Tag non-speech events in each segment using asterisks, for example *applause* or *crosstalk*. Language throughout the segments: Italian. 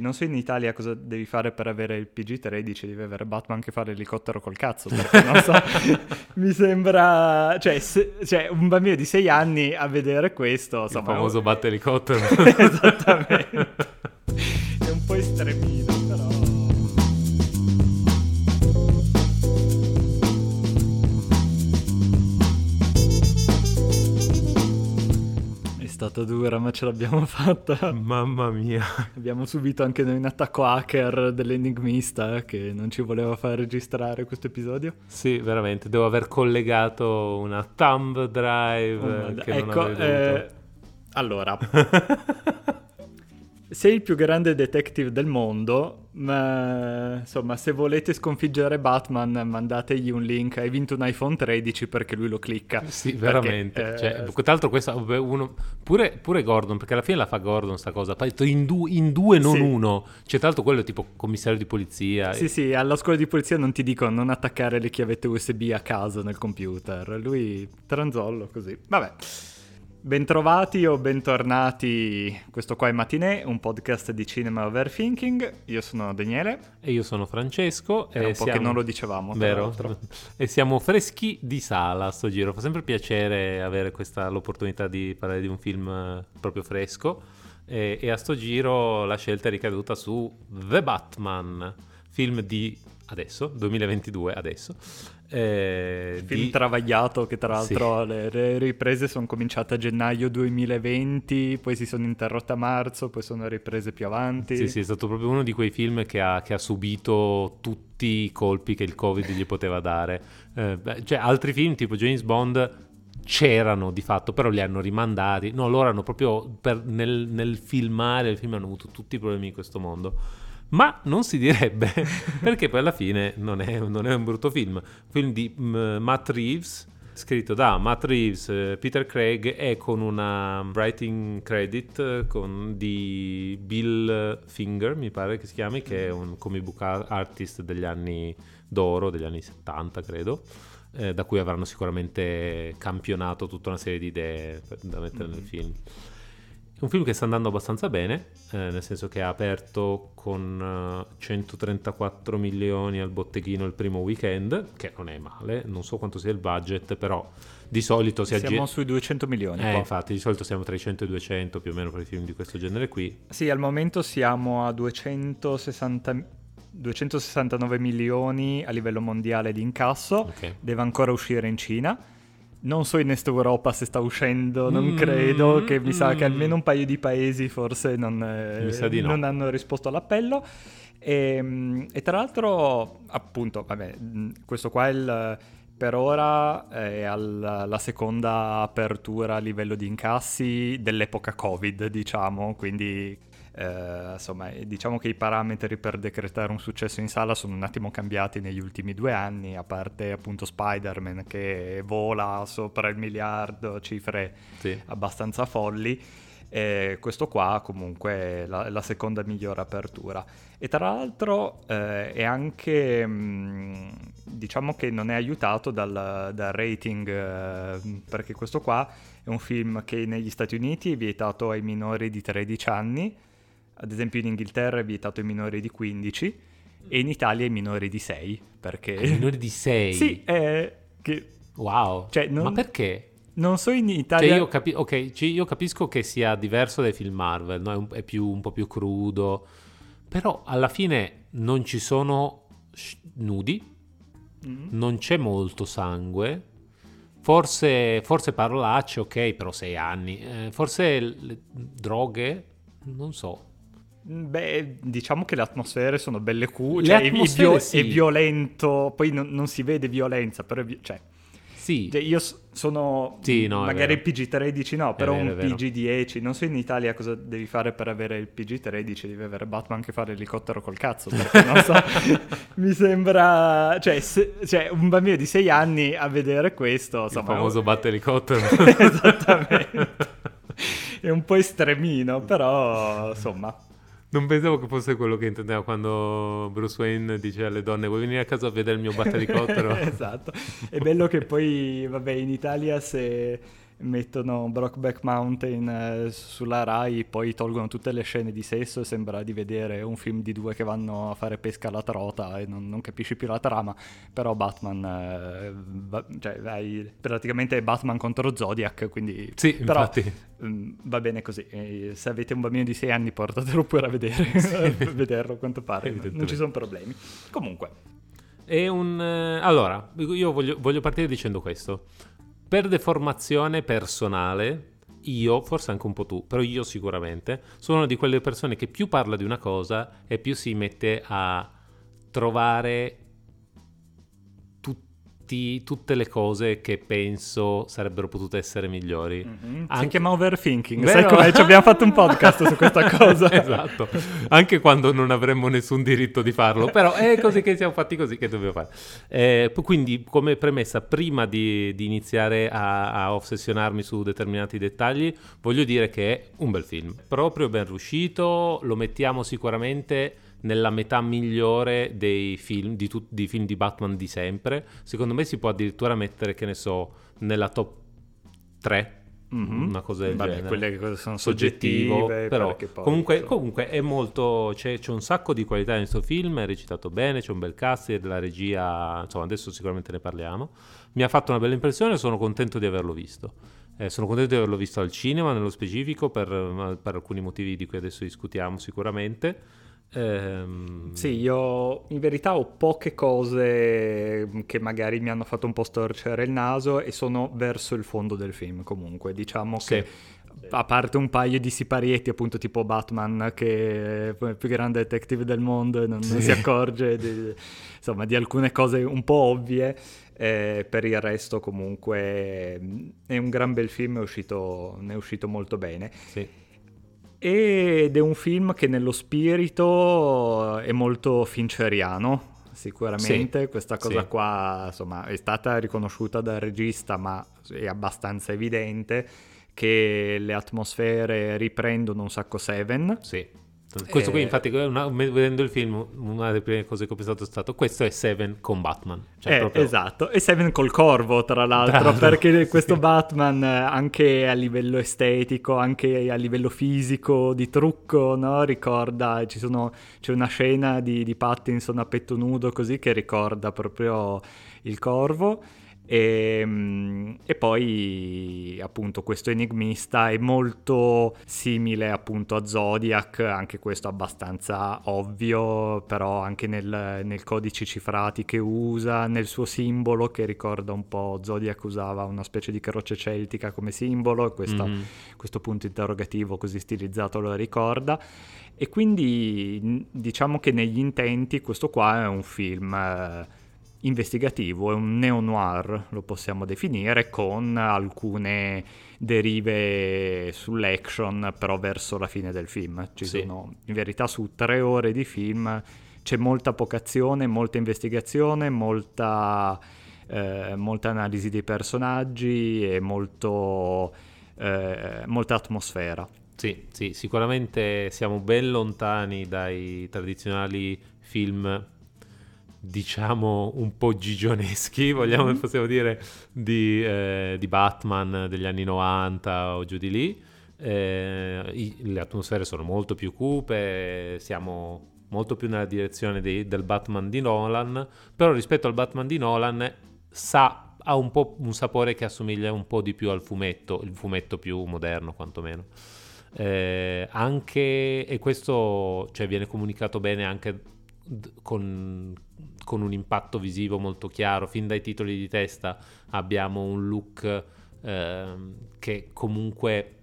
Non so in Italia cosa devi fare per avere il PG-13, devi avere Batman che fa l'elicottero col cazzo, perché non so, *laughs* mi sembra... Cioè, se, cioè, un bambino di 6 anni a vedere questo... Insomma, il famoso batte elicottero. *laughs* Esattamente. *laughs* stata dura, ma ce l'abbiamo *laughs* fatta. Mamma mia. Abbiamo subito anche noi un attacco hacker dell'enigmista eh, che non ci voleva far registrare questo episodio. Sì, veramente. Devo aver collegato una thumb drive oh, che ecco, non eh, allora, *laughs* sei il più grande detective del mondo, ma insomma, se volete sconfiggere Batman, mandategli un link. Hai vinto un iPhone 13 perché lui lo clicca. Sì, veramente. Perché, cioè, eh... Tra l'altro, questo uno, pure, pure, Gordon, perché alla fine la fa Gordon sta cosa. In, du, in due, non sì. uno. Cioè, tra l'altro, quello è tipo commissario di polizia. Sì, e... sì, alla scuola di polizia non ti dicono non attaccare le chiavette USB a caso nel computer. Lui tranzollo così. Vabbè. Bentrovati o bentornati, questo qua è Matinee, un podcast di cinema overthinking. Io sono Daniele. E io sono Francesco. È un po' siamo... che non lo dicevamo. Vero. *laughs* E siamo freschi di sala a sto giro. Fa sempre piacere avere questa, l'opportunità di parlare di un film eh, proprio fresco. E, e a sto giro la scelta è ricaduta su The Batman, film di adesso, 2022 adesso. Eh, film di... travagliato che tra l'altro sì. le, riprese sono cominciate a gennaio 2020, poi si sono interrotte a marzo, poi sono riprese più avanti. Sì, sì, è stato proprio uno di quei film che ha, che ha subito tutti i colpi che il Covid gli poteva dare. Eh, cioè altri film tipo James Bond c'erano di fatto, però li hanno rimandati. No, loro hanno proprio per, nel, nel filmare il film hanno avuto tutti i problemi in questo mondo ma non si direbbe *laughs* perché poi alla fine non è, non è un brutto film. Un film di um, Matt Reeves, scritto da Matt Reeves, uh, Peter Craig e con una writing credit eh, con, di Bill Finger, mi pare che si chiami, che è un comic book artist degli anni d'oro, degli anni 70 credo. Eh, da cui avranno sicuramente campionato tutta una serie di idee da mettere mm-hmm. nel film. È un film che sta andando abbastanza bene, eh, nel senso che ha aperto con uh, eh, 134 milioni al botteghino il primo weekend, che non è male, non so quanto sia il budget, però di solito si aggira... Siamo sui 200 milioni. Eh, infatti, di solito siamo tra i 100 e i 200 più o meno per i film di questo genere qui. Sì, al momento siamo a 260 269 milioni a livello mondiale di incasso, okay. deve ancora uscire in Cina non so in Est Europa se sta uscendo, non mm, credo, che mi mm. sa che mm. almeno un paio di paesi forse non, eh, no. non hanno risposto all'appello. E, ehm, e, tra l'altro, appunto, vabbè, mm, questo qua è il, per ora è alla, la seconda apertura a livello di incassi dell'epoca Covid, diciamo, quindi eh, insomma, diciamo che i parametri per decretare un successo in sala sono un attimo cambiati negli ultimi due anni, a parte appunto Spider-Man che vola sopra il miliardo, cifre sì. abbastanza folli. E questo qua comunque è la, la, seconda migliore apertura. E tra l'altro eh, è anche, mh, mm, diciamo che non è aiutato dal, dal rating, eh, perché questo qua è un film che negli Stati Uniti è vietato ai minori di 13 anni, ad esempio in Inghilterra è vietato ai minori di 15 e in Italia ai minori di 6 perché... Ai minori di 6? sì, è che... Wow, cioè, non... ma perché? Non so in Italia... Cioè io, capi- okay, cioè io, capisco che sia diverso dai film Marvel, no? è, un, è più, un po' più crudo, però alla fine non ci sono sh- nudi, mm-hmm. non c'è molto sangue, forse, forse parolacce, ok, però sei anni, eh, forse le droghe, non so. Beh, diciamo che le atmosfere sono belle cupe, cioè è, vio- sì. è, violento, poi non, non, si vede violenza, però vi- cioè, sì. Cioè io sono sì, no, magari PG13 no, però vero, un PG10, non so in Italia cosa devi fare per avere il PG13, devi avere Batman che fa l'elicottero col cazzo, perché non so, *laughs* *laughs* mi sembra, cioè, se, cioè, un bambino di 6 anni a vedere questo, insomma, il famoso batte elicottero. *laughs* Esattamente. è un po' estremino, però insomma non pensavo che fosse quello che intendeva quando Bruce Wayne dice alle donne vuoi venire a casa a vedere il mio battericottero? *laughs* esatto, è bello che poi, vabbè, in Italia se mettono Brockback Mountain eh, sulla Rai, poi tolgono tutte le scene di sesso e sembra di vedere un film di due che vanno a fare pesca alla trota e non, non capisci più la trama, però Batman, eh, va, cioè hai, praticamente è Batman contro Zodiac, quindi... Sì, però, infatti. Mh, mm, va bene così, e se avete un bambino di 6 anni portatelo pure a vedere, sì. a *laughs* vederlo a quanto pare, non ci sono problemi. Comunque... È un... Eh, allora, io voglio, voglio partire dicendo questo. Per deformazione personale, io, forse anche un po' tu, però io sicuramente, sono una di quelle persone che più parla di una cosa e più si mette a trovare tutti, tutte le cose che penso sarebbero potute essere migliori. Mm-hmm. Anche... Si chiama overthinking, Vero? sai come? Ci abbiamo fatto un podcast su questa *laughs* cosa. esatto, anche quando non avremmo nessun diritto di farlo, però è così che siamo fatti così che dobbiamo fare. Eh, quindi come premessa, prima di, di iniziare a, a ossessionarmi su determinati dettagli, voglio dire che è un bel film, proprio ben riuscito, lo mettiamo sicuramente nella metà migliore dei film di, tu- di film di Batman di sempre. Secondo me si può addirittura mettere, che ne so, nella top 3 Mm-hmm. una cosa del Vabbè, genere. quelle che sono soggettivo, però poi, comunque, comunque, è molto c'è, c'è, un sacco di qualità in questo film, è recitato bene, c'è un bel cast della regia, insomma, adesso sicuramente ne parliamo. Mi ha fatto una bella impressione, sono contento di averlo visto. Eh, sono contento di averlo visto al cinema nello specifico per, per alcuni motivi di cui adesso discutiamo sicuramente. Ehm... Sì, io in verità ho poche cose che magari mi hanno fatto un po' storcere il naso e sono verso il fondo del film comunque. Diciamo sì. che a parte un paio di siparietti, appunto tipo Batman che è il più grande detective del mondo e non, sì. non si accorge di, insomma, di alcune cose un po' ovvie. Eh, per il resto comunque è un gran bel film, è uscito, ne è uscito molto bene. Sì ed è un film che nello spirito è molto fincheriano sicuramente. Sì, questa cosa sì. qua insomma è stata riconosciuta dal regista ma è abbastanza evidente che le atmosfere riprendono un sacco Seven. Sì questo qui, eh, infatti, una, vedendo il film, una delle prime cose che ho pensato è stato: questo è Seven con Batman. Cioè, eh, proprio... Esatto, e Seven col corvo, tra l'altro, tra l'altro perché *laughs* sì. questo Batman, anche a livello estetico, anche a livello fisico, di trucco, no? ricorda. Sono, c'è una scena di, di Pattinson a petto nudo così che ricorda proprio il corvo. E, ehm, e, poi appunto questo enigmista è molto simile appunto a Zodiac, anche questo abbastanza ovvio, però anche nel, nel codice cifrati che usa, nel suo simbolo che ricorda un po' Zodiac usava una specie di croce celtica come simbolo e questo, mm-hmm. questo punto interrogativo così stilizzato lo ricorda. E quindi diciamo che negli intenti questo qua è un film... Eh, investigativo, è un neo-noir, lo possiamo definire, con alcune derive sull'action, però verso la fine del film. Ci sì. sono, in verità, su tre ore di film c'è molta poca azione, molta investigazione, molta, eh, molta analisi dei personaggi e molto, eh, molta atmosfera. Sì, sì, sicuramente siamo ben lontani dai tradizionali film diciamo un po' gigioneschi, *laughs* vogliamo mm-hmm. possiamo dire, di, eh, di, Batman degli anni 90 o giù di lì. Eh, i, le atmosfere sono molto più cupe, siamo molto più nella direzione dei, del Batman di Nolan, però rispetto al Batman di Nolan sa, ha un po' un sapore che assomiglia un po' di più al fumetto, il fumetto più moderno quantomeno. Eh, anche, e questo cioè, viene comunicato bene anche con, con, un impatto visivo molto chiaro. Fin dai titoli di testa abbiamo un look eh, che comunque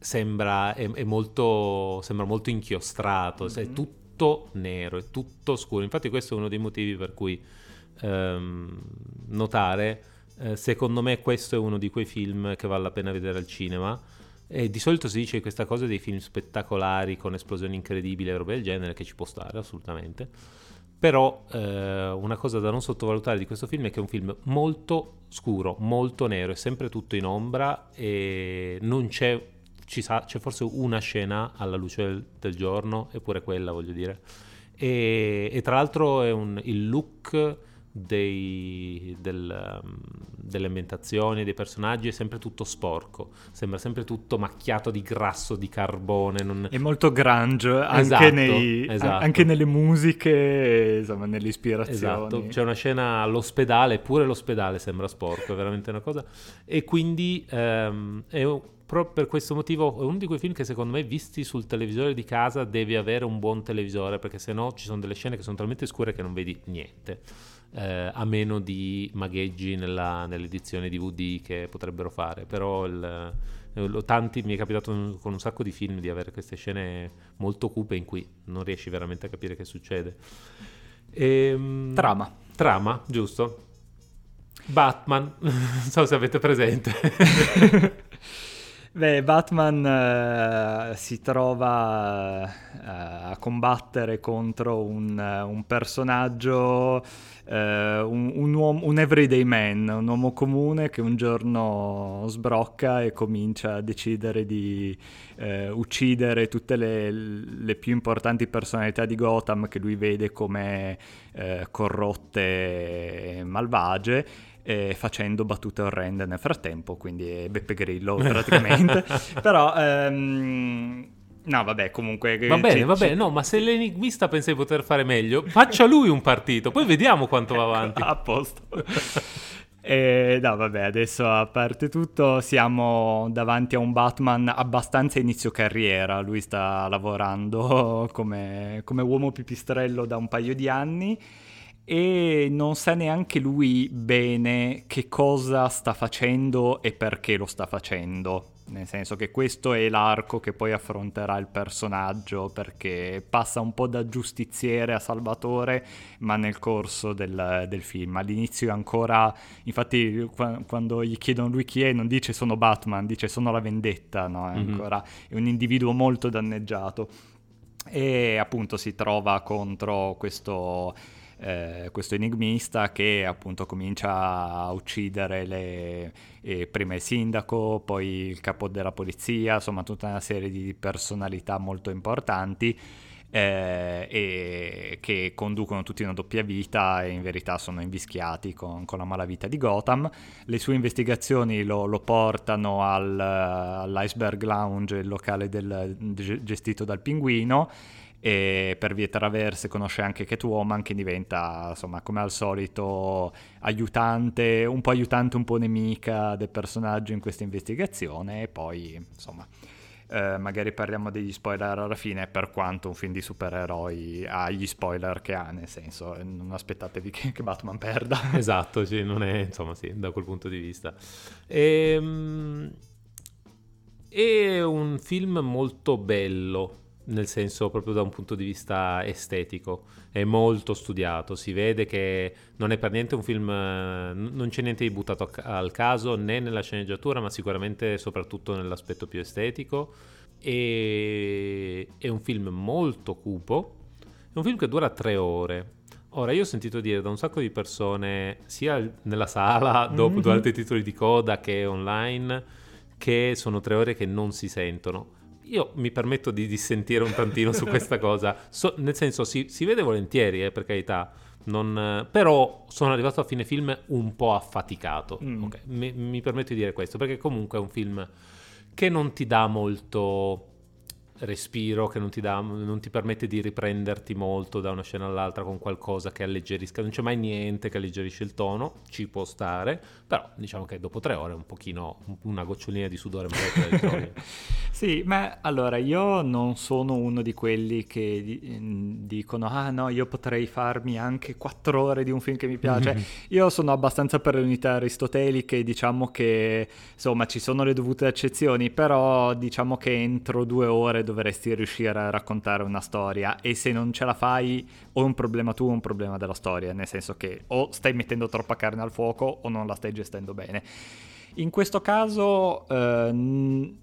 sembra, è, è molto, sembra molto inchiostrato, mm-hmm. è tutto nero, è tutto scuro. Infatti questo è uno dei motivi per cui ehm, notare, eh, secondo me questo è uno di quei film che vale la pena vedere al cinema e di solito si dice questa cosa dei film spettacolari con esplosioni incredibili e robe del genere, che ci può stare assolutamente. Però eh, una cosa da non sottovalutare di questo film è che è un film molto scuro, molto nero, è sempre tutto in ombra e non c'è, sa, c'è forse una scena alla luce del, del giorno, eppure quella voglio dire. E, e tra l'altro un, il look dei, del, um, delle ambientazioni, dei personaggi è sempre tutto sporco, sembra sempre tutto macchiato di grasso, di carbone. Non... È molto grunge anche, esatto, nei, esatto. anche nelle musiche, insomma, nelle ispirazioni. Esatto, c'è una scena all'ospedale, pure l'ospedale sembra sporco, è veramente una cosa. E quindi um, è proprio per questo motivo è uno di quei film che secondo me visti sul televisore di casa devi avere un buon televisore perché sennò ci sono delle scene che sono talmente scure che non vedi niente eh, a meno di magheggi nella, nell'edizione DVD che potrebbero fare. Però il, eh, tanti mi è capitato con un sacco di film di avere queste scene molto cupe in cui non riesci veramente a capire che succede. E, ehm, trama. Trama giusto. Batman. *laughs* Non so se avete presente *laughs* Beh, Batman uh, si trova uh, a combattere contro un, uh, un personaggio, un, un, uomo, un, everyday man, un uomo comune che un giorno sbrocca e comincia a decidere di uccidere tutte le, le, più importanti personalità di Gotham che lui vede come corrotte e malvagie eh, facendo battute orrende nel frattempo, quindi è Beppe Grillo *laughs* praticamente. Però... Ehm, No, vabbè, comunque. Va bene, va bene. No, ma se l'enigmista pensa di poter fare meglio, faccia lui un partito, poi vediamo quanto va avanti. a posto. *laughs* E, no, vabbè, adesso a parte tutto, siamo davanti a un Batman abbastanza inizio carriera. Lui sta lavorando come, come uomo pipistrello da un paio di anni e non sa neanche lui bene che cosa sta facendo e perché lo sta facendo. Nel senso che questo è l'arco che poi affronterà il personaggio perché passa un po' da giustiziere a salvatore, ma nel corso del, del film. All'inizio è ancora, infatti, quando gli chiedono lui chi è, non dice sono Batman, dice sono la vendetta, no? È mm-hmm. ancora è un individuo molto danneggiato. E appunto si trova contro questo eh, questo enigmista che appunto comincia a uccidere le, eh, prima il sindaco, poi il capo della polizia, insomma tutta una serie di personalità molto importanti. Eh, e che conducono tutti una doppia vita e in verità sono invischiati con, con la malavita di Gotham. Le sue investigazioni lo, lo portano al, all'Iceberg Lounge, il locale del, gestito dal pinguino, e per vie traverse conosce anche Catwoman che diventa insomma come al solito aiutante, un po' aiutante, un po' nemica del personaggio in questa investigazione. E poi insomma eh, magari parliamo degli spoiler alla fine per quanto un film di supereroi ha gli spoiler che ha nel senso non aspettatevi che, che Batman perda. *laughs* Esatto sì non è insomma sì da quel punto di vista. Ehm... è un film molto bello nel senso proprio da un punto di vista estetico, è molto studiato, si vede che non è per niente un film, non c'è niente di buttato al caso né nella sceneggiatura, ma sicuramente soprattutto nell'aspetto più estetico. E è un film molto cupo, è un film che dura tre ore. Ora, io ho sentito dire da un sacco di persone, sia nella sala, *laughs* dopo, mm-hmm. durante i titoli di coda, che online, che sono tre ore che non si sentono io mi permetto di dissentire un tantino su questa *laughs* cosa, so, nel senso si, si, vede volentieri, eh, per carità, non, però sono arrivato a fine film un po' affaticato, mm. okay, mi, mi permetto di dire questo, perché comunque è un film che non ti dà molto respiro che non ti, dà, non ti permette di riprenderti molto da una scena all'altra con qualcosa che alleggerisca, non c'è mai niente che alleggerisce il tono, ci può stare, però diciamo che dopo tre ore un pochino, una gocciolina di sudore magari *laughs* Sì, ma allora io non sono uno di quelli che dicono ah no, io potrei farmi anche quattro ore di un film che mi piace, *laughs* io sono abbastanza per le unità aristoteliche, diciamo che insomma ci sono le dovute eccezioni, però diciamo che entro due ore dovresti riuscire a raccontare una storia e se non ce la fai o è un problema tuo o un problema della storia, nel senso che o stai mettendo troppa carne al fuoco o non la stai gestendo bene. In questo caso eh,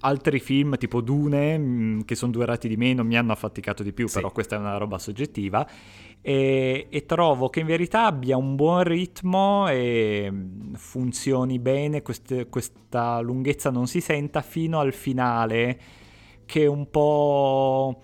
altri film tipo Dune, mm, che sono durati di meno, mi hanno affaticato di più, sì. però questa è una roba soggettiva. E, e, trovo che in verità abbia un buon ritmo e mm, funzioni bene, queste, questa lunghezza non si senta fino al finale che un po'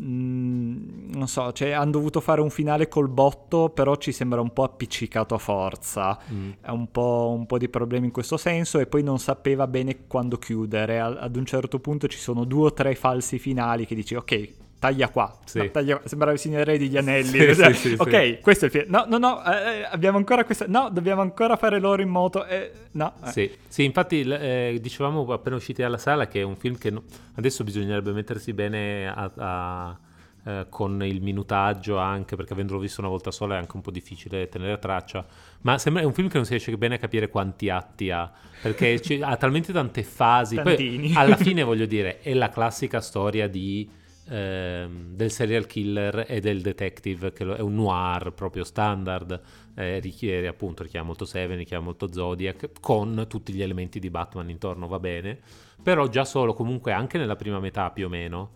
Mm, non so, cioè, hanno dovuto fare un finale col botto, però ci sembra un po' appiccicato a forza. Mm. Ha un po', un po', di problemi in questo senso e poi non sapeva bene quando chiudere. ad un certo punto ci sono due o tre falsi finali che dici, ok, taglia qua, sì. no, taglia sembrava il signore degli anelli. *laughs* Sì, sì, ok, questo è il film. No, no, no, eh, eh, abbiamo ancora questa. No, dobbiamo ancora fare loro in moto. Eh, no. Eh. Sì. sì, infatti eh, dicevamo appena usciti dalla sala che è un film che no... adesso bisognerebbe mettersi bene a, a, eh, con il minutaggio anche perché avendolo visto una volta sola è anche un po' difficile tenere traccia. Ma sembra è un film che non si riesce bene a capire quanti atti ha perché ha talmente tante fasi. Poi, alla fine, voglio dire, è la classica storia di ehm, del serial killer e del detective, che è un noir proprio standard, eh, richiede appunto, richiama molto Seven, richiama molto Zodiac, con tutti gli elementi di Batman intorno, va bene, però già solo comunque anche nella prima metà più o meno,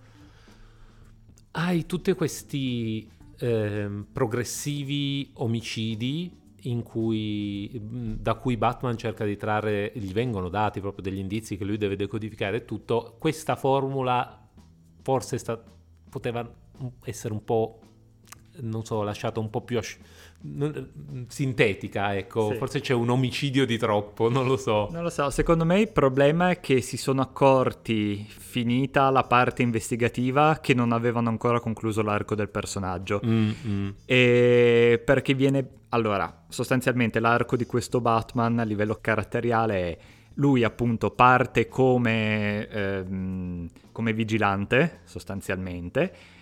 hai tutti questi eh, progressivi omicidi cui, da cui Batman cerca di trarre, gli vengono dati proprio degli indizi che lui deve decodificare tutto, questa formula forse sta, poteva essere un po', non so, lasciata un po' più asci- sintetica, ecco, sì. forse c'è un omicidio di troppo, non lo so. Non lo so, secondo me il problema è che si sono accorti, finita la parte investigativa, che non avevano ancora concluso l'arco del personaggio. Mm-hmm. E perché viene... Allora, sostanzialmente l'arco di questo Batman a livello caratteriale è lui appunto parte come, ehm, come vigilante sostanzialmente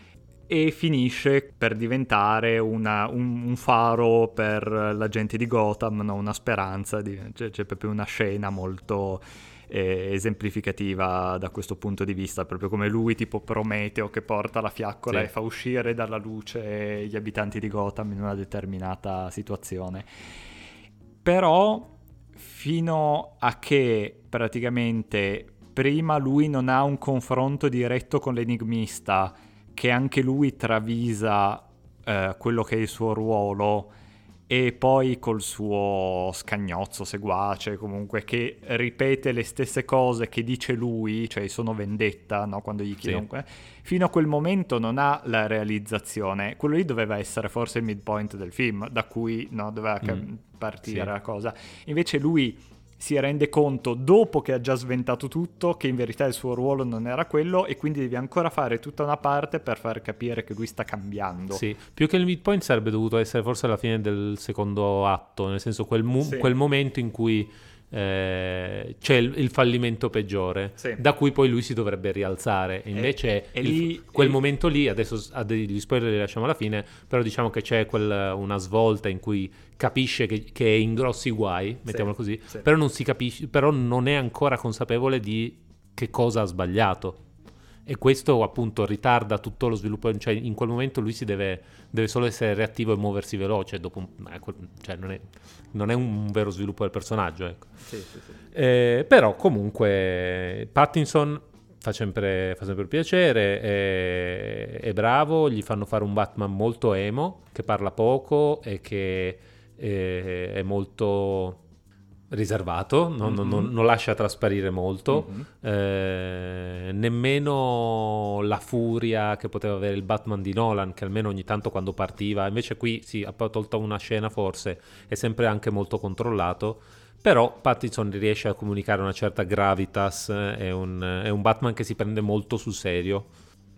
e finisce per diventare una, un, un, faro per la gente di Gotham, no? una speranza, di, c'è, c'è, proprio una scena molto eh, esemplificativa da questo punto di vista, proprio come lui tipo Prometeo che porta la fiaccola sì. e fa uscire dalla luce gli abitanti di Gotham in una determinata situazione. Però fino a che praticamente prima lui non ha un confronto diretto con l'enigmista, che anche lui travisa eh, quello che è il suo ruolo, e poi col suo scagnozzo seguace comunque che ripete le stesse cose che dice lui, cioè sono vendetta, no? quando gli chiedono... Sì. Fino a quel momento non ha la realizzazione. Quello lì doveva essere forse il midpoint del film, da cui no, doveva mm. partire sì. la cosa. Invece lui si rende conto dopo che ha già sventato tutto che in verità il suo ruolo non era quello e quindi devi ancora fare tutta una parte per far capire che lui sta cambiando. Sì, più che il midpoint sarebbe dovuto essere forse alla fine del secondo atto, nel senso quel, mu- sì. quel momento in cui eh, c'è il, il, fallimento peggiore, sì. da cui poi lui si dovrebbe rialzare. E invece e, il, lì, quel e... momento lì, adesso gli spoiler li lasciamo alla fine, però diciamo che c'è quel, una svolta in cui capisce che, che, è in grossi guai, mettiamolo sì, così, sì. Però, non si capisce, però non è ancora consapevole di che cosa ha sbagliato e questo appunto ritarda tutto lo sviluppo, cioè in quel momento lui si deve, deve solo essere reattivo e muoversi veloce, dopo, cioè non, è, non, è, un vero sviluppo del personaggio. Ecco. Sì, sì, sì. Eh, però comunque Pattinson fa sempre, fa sempre piacere, è, è, bravo, gli fanno fare un Batman molto emo, che parla poco e che è, è molto riservato, non, mm-hmm. non, non, lascia trasparire molto, mm-hmm. eh, nemmeno la furia che poteva avere il Batman di Nolan, che almeno ogni tanto quando partiva, invece qui sì, ha tolto una scena forse, è sempre anche molto controllato, però Pattinson riesce a comunicare una certa gravitas, è un, è un Batman che si prende molto sul serio.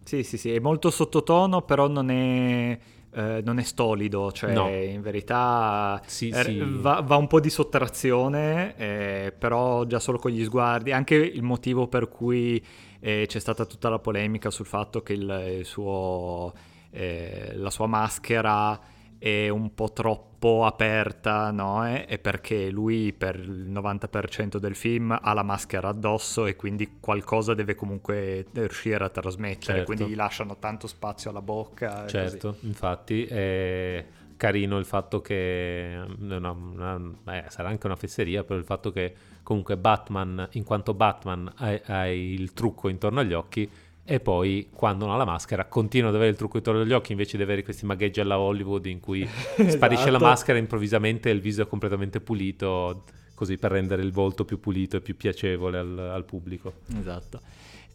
Sì, sì, sì, è molto sottotono, però non è eh, non è stolido, cioè no. in verità sì, er- sì. Va, va, un po' di sottrazione, eh, però già solo con gli sguardi, anche il motivo per cui eh, c'è stata tutta la polemica sul fatto che il, il suo, eh, la sua maschera è un po' troppo aperta, no? Eh, perché lui per il 90% del film ha la maschera addosso e quindi qualcosa deve comunque riuscire a trasmettere, certo. quindi gli lasciano tanto spazio alla bocca. Certo, così. infatti è carino il fatto che, una, una, beh, sarà anche una fesseria, però il fatto che comunque Batman, in quanto Batman ha il trucco intorno agli occhi, e poi quando non ha la maschera continua ad avere il trucco intorno agli occhi invece di avere questi magheggi alla Hollywood in cui *laughs* sparisce la esatto. maschera e improvvisamente il viso è completamente pulito così per rendere il volto più pulito e più piacevole al, al pubblico esatto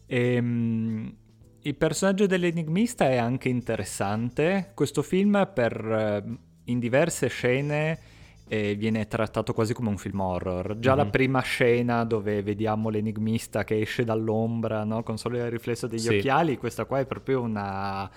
ehm, Il personaggio dell'enigmista è anche interessante. Questo film per, eh, in diverse scene eh, viene trattato quasi come un film horror. Già mm-hmm. la prima scena dove vediamo l'enigmista che esce dall'ombra no? con solo il riflesso degli sì. occhiali, questa qua è proprio una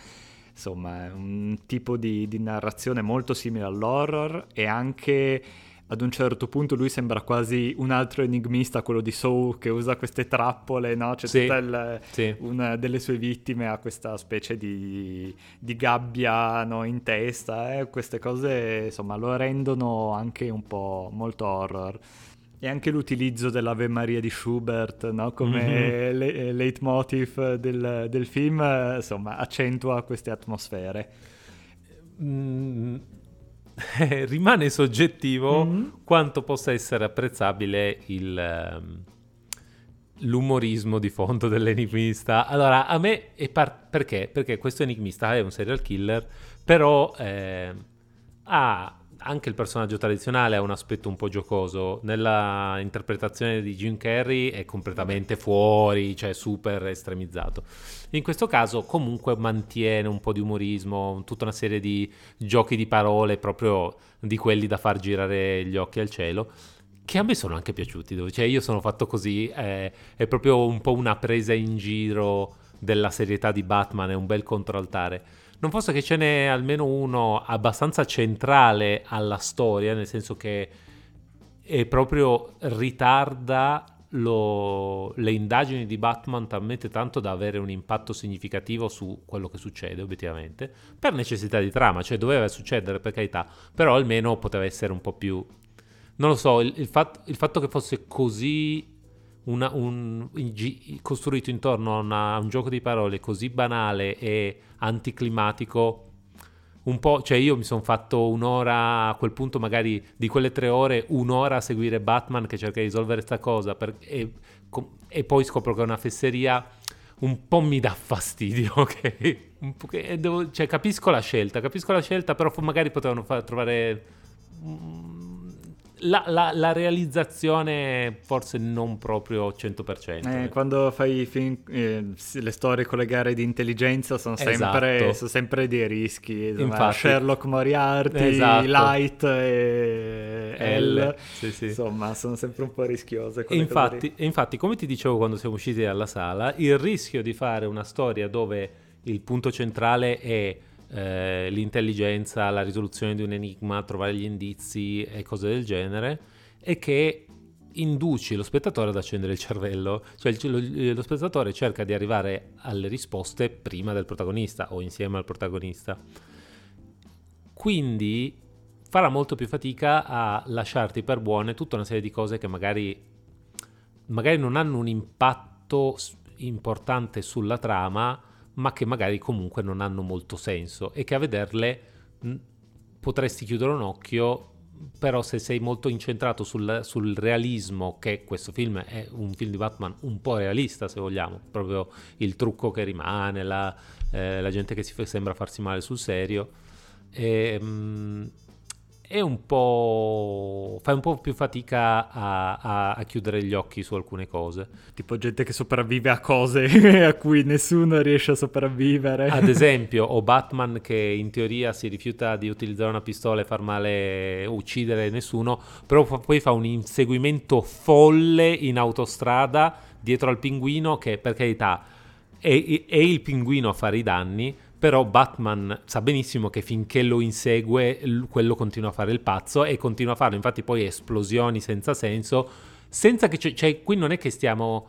insomma, un tipo di, di narrazione molto simile all'horror e anche ad un certo punto lui sembra quasi un altro enigmista, quello di Saw, che usa queste trappole, no? C'è sì, il, sì. una delle sue vittime ha questa specie di, di gabbia no? in testa, eh? queste cose insomma lo rendono anche un po' molto horror. E anche l'utilizzo dell'Ave Maria di Schubert no? come mm-hmm. le, leitmotiv del, del film, insomma, accentua queste atmosfere. Mm, *laughs* rimane soggettivo mm-hmm. quanto possa essere apprezzabile il, um, l'umorismo di fondo dell'enigmista. Allora, a me è par- perché? Perché questo enigmista è un serial killer, però eh, ha anche il personaggio tradizionale ha un aspetto un po' giocoso. Nella interpretazione di Jim Carrey è completamente fuori, cioè super estremizzato. In questo caso comunque mantiene un po' di umorismo, tutta una serie di giochi di parole proprio di quelli da far girare gli occhi al cielo che a me sono anche piaciuti, cioè io sono fatto così, è, è proprio un po' una presa in giro della serietà di Batman, è un bel controaltare non fosse che ce n'è almeno uno abbastanza centrale alla storia, nel senso che è proprio ritarda lo, le indagini di Batman talmente tanto da avere un impatto significativo su quello che succede obiettivamente, per necessità di trama, cioè doveva succedere per carità, però almeno poteva essere un po' più... Non lo so, il, il, fatto, il fatto che fosse così una, un, costruito intorno a, una, a, un gioco di parole così banale e anticlimatico. Un po', cioè io mi sono fatto un'ora a quel punto, magari di quelle tre ore, un'ora a seguire Batman che cerca di risolvere questa cosa per, e, e, poi scopro che è una fesseria. Un po' mi dà fastidio, *laughs* ok? Devo, cioè, capisco la scelta, capisco la scelta, però magari potevano far trovare la, la, la, realizzazione forse non proprio 100%. Eh, quando fai film, eh, le storie con le gare di intelligenza sono sempre, esatto. sono sempre dei rischi. Infatti, Sherlock Moriarty, esatto. Light e L. Sì, sì. Insomma, sono sempre un po' rischiose. Infatti, infatti, come ti dicevo quando siamo usciti dalla sala, il rischio di fare una storia dove il punto centrale è eh, l'intelligenza, la risoluzione di un enigma, trovare gli indizi e cose del genere, e che induci lo spettatore ad accendere il cervello, cioè lo, lo, spettatore cerca di arrivare alle risposte prima del protagonista o insieme al protagonista. Quindi farà molto più fatica a lasciarti per buone tutta una serie di cose che magari, magari non hanno un impatto importante sulla trama, ma che magari comunque non hanno molto senso e che a vederle potresti chiudere un occhio, però se sei molto incentrato sul, sul, realismo, che questo film è un film di Batman un po' realista se vogliamo, proprio il trucco che rimane, la, eh, la gente che si f- sembra farsi male sul serio. E, mh, è un po'. fai un po' più fatica a, a, a, chiudere gli occhi su alcune cose. Tipo gente che sopravvive a cose *laughs* a cui nessuno riesce a sopravvivere. Ad *laughs* esempio, o Batman che in teoria si rifiuta di utilizzare una pistola e far male, uccidere nessuno, però poi fa un inseguimento folle in autostrada dietro al pinguino che per carità è, è il pinguino a fare i danni però Batman sa benissimo che finché lo insegue quello continua a fare il pazzo e continua a farlo, infatti poi esplosioni senza senso, senza che c- cioè qui non è che stiamo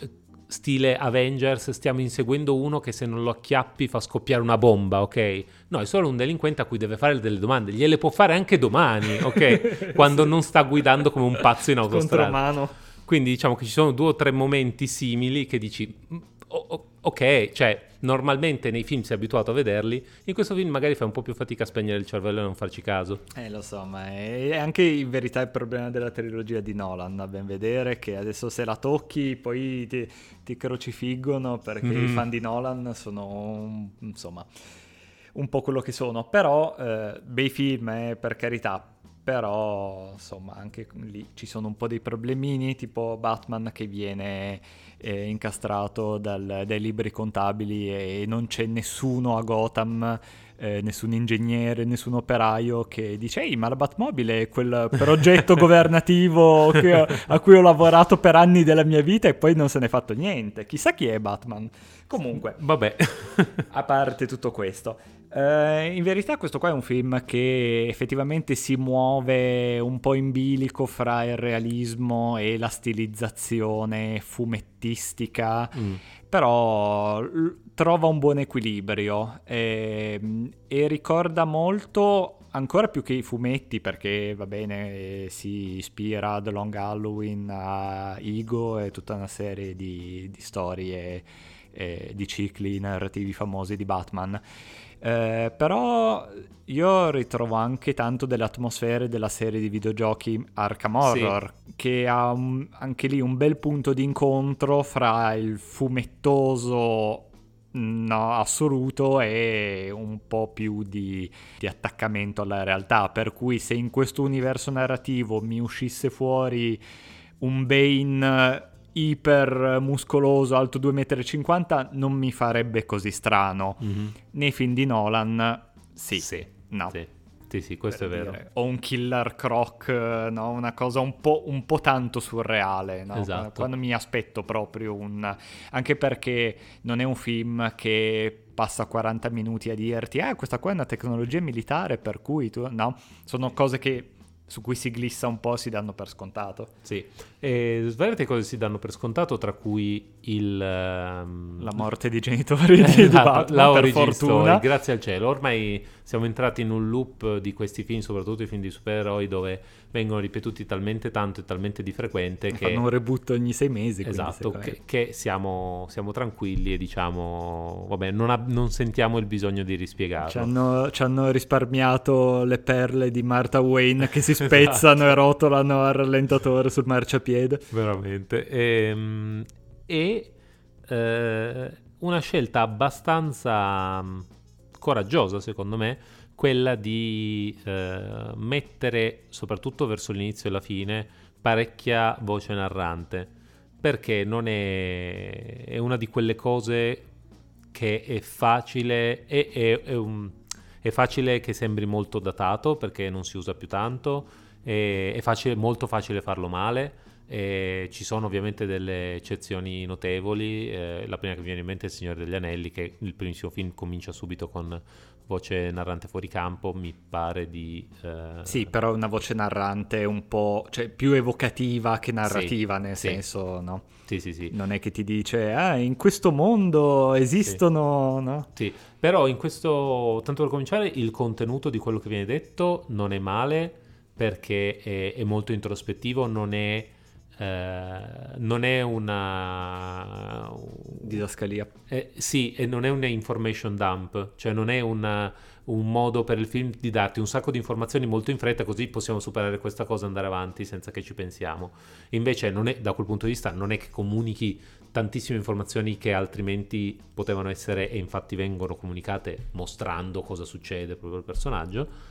eh, stile Avengers, stiamo inseguendo uno che se non lo acchiappi fa scoppiare una bomba, ok? No, è solo un delinquente a cui deve fare delle domande, gliele può fare anche domani, ok? *laughs* Quando non sta guidando come un pazzo in autostrada. Contromano. Quindi diciamo che ci sono due o tre momenti simili che dici, mm, ok, cioè normalmente nei film sei abituato a vederli, in questo film magari fai un po' più fatica a spegnere il cervello e non farci caso. Eh, lo so, ma è anche in verità il problema della trilogia di Nolan, a ben vedere, che adesso se la tocchi poi ti, ti crocifiggono perché mm. i mm-hmm. fan di Nolan sono, insomma, un po' quello che sono, però eh, bei film, eh, per carità, però insomma anche lì ci sono un po' dei problemini tipo Batman che viene eh, incastrato dal, dai libri contabili e non c'è nessuno a Gotham eh, nessun ingegnere, nessun operaio che dice ehi ma la Batmobile è quel progetto governativo che, a cui ho lavorato per anni della mia vita e poi non se n'è fatto niente. Chissà chi è Batman. Comunque, vabbè, a parte tutto questo. Uh, in verità questo qua è un film che effettivamente si muove un po' in bilico fra il realismo e la stilizzazione fumettistica, mm. Però trova un buon equilibrio e, ehm, e, ricorda molto, ancora più che i fumetti, perché va bene, si ispira a The Long Halloween, a Igo e tutta una serie di, di storie, e di cicli narrativi famosi di Batman. Eh, però io ritrovo anche tanto delle atmosfere della serie di videogiochi Arkham Horror, sì. che ha un, anche lì un bel punto di incontro fra il fumettoso no, assoluto e un po' più di, di, attaccamento alla realtà. Per cui se in questo universo narrativo mi uscisse un Bane iper muscoloso, alto 2,50 m, non mi farebbe così strano. Mm-hmm. Nei film di Nolan, sì. Sì. No. Sì. Sì, sì, questo è vero. O un killer croc, no? una cosa un po', un po tanto surreale. No? Esatto. Quando mi aspetto proprio un... Anche perché non è un film che passa 40 minuti a dirti, ah, questa qua è una tecnologia militare, per cui tu... No, sono cose che su cui si glissa un po' si danno per scontato. Sì, e svariate cose si danno per scontato, tra cui il... Um... La morte di genitori di esatto, Batman, la per fortuna. Story, grazie al cielo. Ormai siamo entrati in un loop di questi film, soprattutto i film di supereroi, dove vengono ripetuti talmente tanto e talmente di frequente che... Fanno un reboot ogni sei mesi. Esatto, che, che siamo, siamo, tranquilli e diciamo, vabbè, non, ha, non, sentiamo il bisogno di rispiegarlo. Ci hanno, ci hanno, risparmiato le perle di Martha Wayne che si *laughs* spezzano esatto. e rotolano al rallentatore sul marciapiede. Veramente. Ehm, e, e eh, una scelta abbastanza coraggiosa, secondo me, quella di eh, mettere, soprattutto verso l'inizio e la fine, parecchia voce narrante, perché non è, è una di quelle cose che è facile, è, è, è, un, facile che sembri molto datato perché non si usa più tanto, è, facile, molto facile farlo male. E ci sono ovviamente delle eccezioni notevoli. Eh, la prima che mi viene in mente è Il Signore degli Anelli, che il primissimo film comincia subito con voce narrante fuori campo, mi pare di... Eh... Sì, però una voce narrante un po', cioè più evocativa che narrativa, sì, nel sì. senso, no? Sì, sì, sì. Non è che ti dice, ah, in questo mondo esistono, sì. no? Sì, però in questo, tanto per cominciare, il contenuto di quello che viene detto non è male perché è, è molto introspettivo, non è eh, non è una didascalia. Eh, sì, e non è un information dump, cioè non è una, un modo per il film di darti un sacco di informazioni molto in fretta, così possiamo superare questa cosa e andare avanti senza che ci pensiamo. Invece, è, da quel punto di vista, non è che comunichi tantissime informazioni che altrimenti potevano essere, e infatti vengono comunicate mostrando cosa succede proprio al personaggio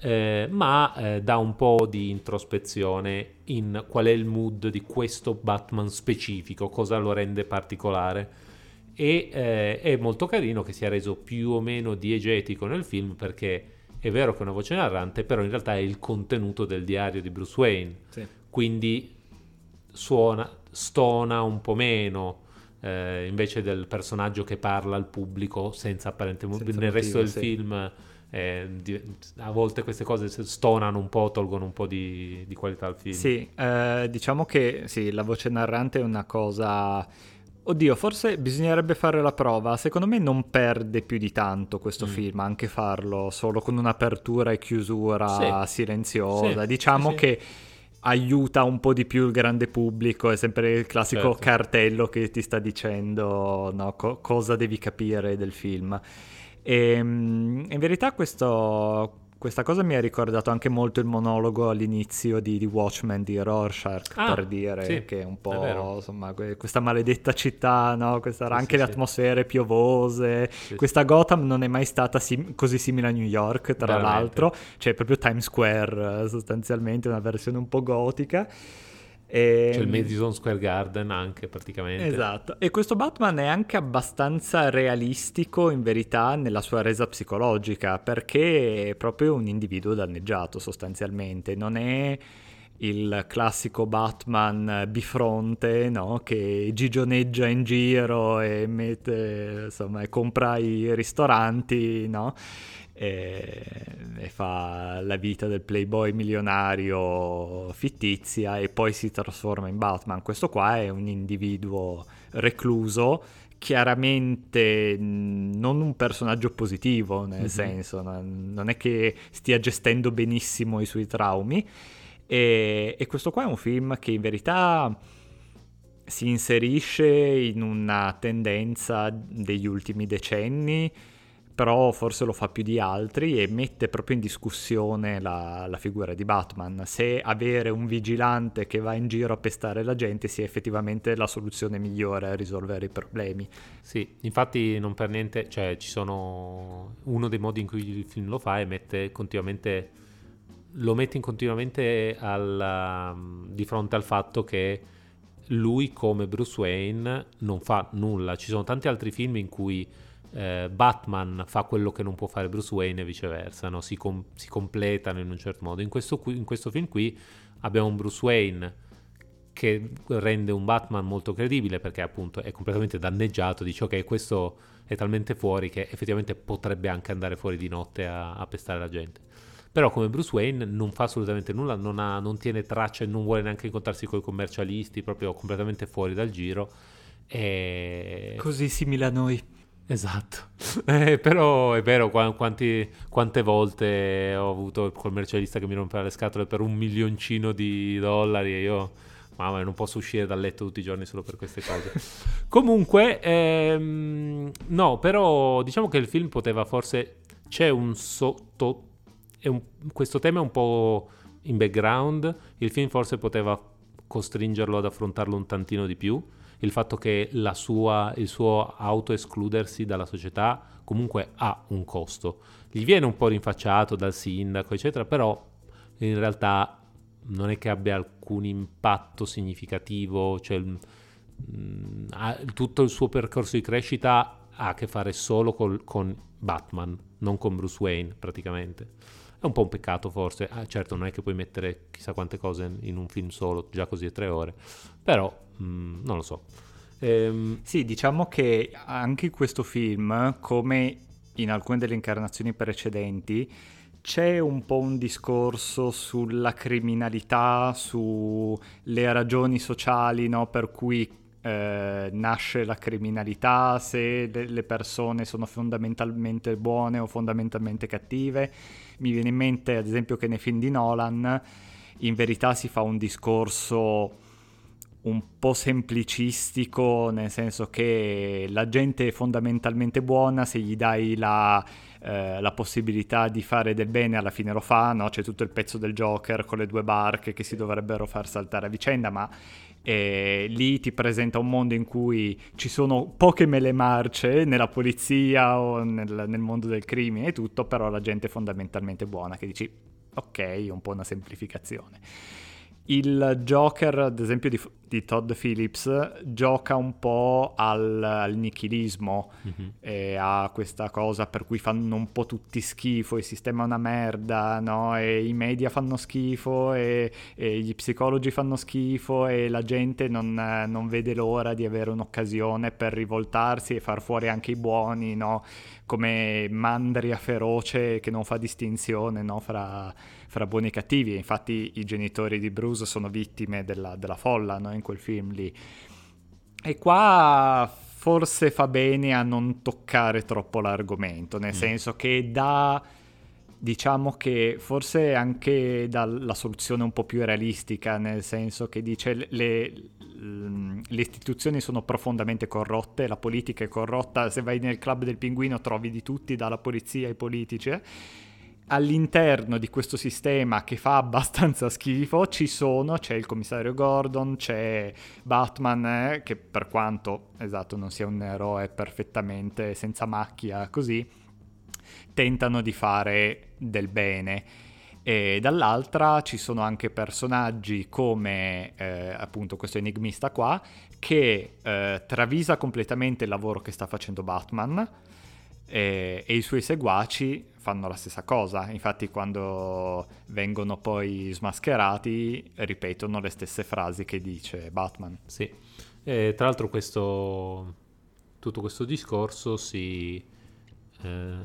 eh, ma eh, dà un po' di introspezione in qual è il mood di questo Batman specifico, cosa lo rende particolare. E eh, è molto carino che sia reso più o meno diegetico nel film perché è vero che è una voce narrante, però in realtà è il contenuto del diario di Bruce Wayne. Sì. Quindi suona, stona un po' meno. Eh, invece del personaggio che parla al pubblico senza apparentemente nel motivo, resto del sì. film eh, di, a volte queste cose stonano un po', tolgono un po' di, di qualità al film. Sì, eh, diciamo che sì, la voce narrante è una cosa... Oddio, forse bisognerebbe fare la prova. Secondo me non perde più di tanto questo mm. film, anche farlo solo con un'apertura e chiusura sì. silenziosa. Sì, diciamo sì, che aiuta un po' di più il grande pubblico, è sempre il classico certo. cartello che ti sta dicendo no, co- cosa devi capire del film. E, ehm, in verità questo, questa cosa mi ha ricordato anche molto il monologo all'inizio di, di Watchmen di Rorschach, ah, per dire sì, che è un po' insomma, questa maledetta città, no? Questa, sì, anche sì, le atmosfere piovose. Questa Gotham non è mai stata sim- così simile a New York, tra Veramente. l'altro, cioè proprio Times Square eh, sostanzialmente, una versione un po' gotica. E... C'è il Madison Square Garden anche praticamente. Esatto. E questo Batman è anche abbastanza realistico in verità nella sua resa psicologica perché è proprio un individuo danneggiato sostanzialmente. Non è il classico Batman bifronte no? che gigioneggia in giro e, mette, insomma, e compra i ristoranti. No? E, fa la vita del playboy milionario fittizia e poi si trasforma in Batman. Questo qua è un individuo recluso, chiaramente non un personaggio positivo, nel mm-hmm. senso, non, non, è che stia gestendo benissimo i suoi traumi. E, e questo qua è un film che in verità si inserisce in una tendenza degli ultimi decenni però forse lo fa più di altri e mette proprio in discussione la, la, figura di Batman. Se avere un vigilante che va in giro a pestare la gente sia effettivamente la soluzione migliore a risolvere i problemi. Sì, infatti non per niente, cioè ci sono uno dei modi in cui il film lo fa è mette continuamente lo mette continuamente al, di fronte al fatto che lui come Bruce Wayne non fa nulla. Ci sono tanti altri film in cui eh, Batman fa quello che non può fare Bruce Wayne e viceversa, no? si, com- si, completano in un certo modo. In questo, qui, in questo film qui abbiamo un Bruce Wayne che rende un Batman molto credibile perché appunto è completamente danneggiato, dice ok questo è talmente fuori che effettivamente potrebbe anche andare fuori di notte a, a pestare la gente. Però come Bruce Wayne non fa assolutamente nulla, non, ha, non tiene traccia e non vuole neanche incontrarsi con i commercialisti, proprio completamente fuori dal giro. E... Così simile a noi. Esatto, *laughs* eh, però è vero quanti, quante volte ho avuto il commercialista che mi rompeva le scatole per un milioncino di dollari e io, mamma, non posso uscire dal letto tutti i giorni solo per queste cose. *laughs* Comunque, ehm, no, però diciamo che il film poteva forse, c'è un sotto, un, questo tema è un po' in background, il film forse poteva costringerlo ad affrontarlo un tantino di più il fatto che sua, il suo autoescludersi dalla società comunque ha un costo. Gli viene un po' rinfacciato dal sindaco, eccetera, però in realtà non è che abbia alcun impatto significativo, cioè mh, mm, tutto il suo percorso di crescita ha a che fare solo col, con Batman, non con Bruce Wayne praticamente. È un po' un peccato forse, ah, certo non è che puoi mettere chissà quante cose in un film solo, già così è tre ore, però mm, non lo so. Ehm... Sì, diciamo che anche in questo film, come in alcune delle incarnazioni precedenti, c'è un po' un discorso sulla criminalità, sulle ragioni sociali no, per cui eh, nasce la criminalità, se le persone sono fondamentalmente buone o fondamentalmente cattive. Mi viene in mente ad esempio che nei film di Nolan in verità si fa un discorso un po' semplicistico, nel senso che la gente è fondamentalmente buona se gli dai la, eh, la possibilità di fare del bene, alla fine lo fa, no? c'è tutto il pezzo del Joker con le due barche che si dovrebbero far saltare a vicenda, ma e lì ti presenta un mondo in cui ci sono poche mele marce nella polizia o nel, nel, mondo del crimine e tutto, però la gente è fondamentalmente buona, che dici ok, è un po' una semplificazione. Il Joker, ad esempio, di, di Todd Phillips gioca un po' al, al nichilismo mm-hmm. e ha questa cosa per cui fanno un po' tutti schifo, il sistema è una merda, no? E i media fanno schifo e, e gli psicologi fanno schifo e la gente non, non, vede l'ora di avere un'occasione per rivoltarsi e far fuori anche i buoni, no? Come mandria feroce che non fa distinzione no? fra fra buoni e cattivi. Infatti i genitori di Bruce sono vittime della, della folla no? in quel film lì. E qua forse fa bene a non toccare troppo l'argomento, nel mm. senso che dà diciamo che forse anche dalla soluzione un po' più realistica, nel senso che dice le, le, le, istituzioni sono profondamente corrotte, la politica è corrotta, se vai nel club del pinguino trovi di tutti, dalla polizia ai politici, all'interno di questo sistema che fa abbastanza *laughs* schifo ci sono, c'è il commissario Gordon, c'è Batman eh, che per quanto esatto non sia un eroe perfettamente senza macchia così, tentano di fare del bene. E dall'altra ci sono anche personaggi come eh, appunto questo enigmista qua che eh, travisa completamente il lavoro che sta facendo Batman e, e, i suoi seguaci fanno la stessa cosa. Infatti, quando vengono poi smascherati, ripetono le stesse frasi che dice Batman. Sì, e, tra l'altro, questo, tutto questo discorso si, eh,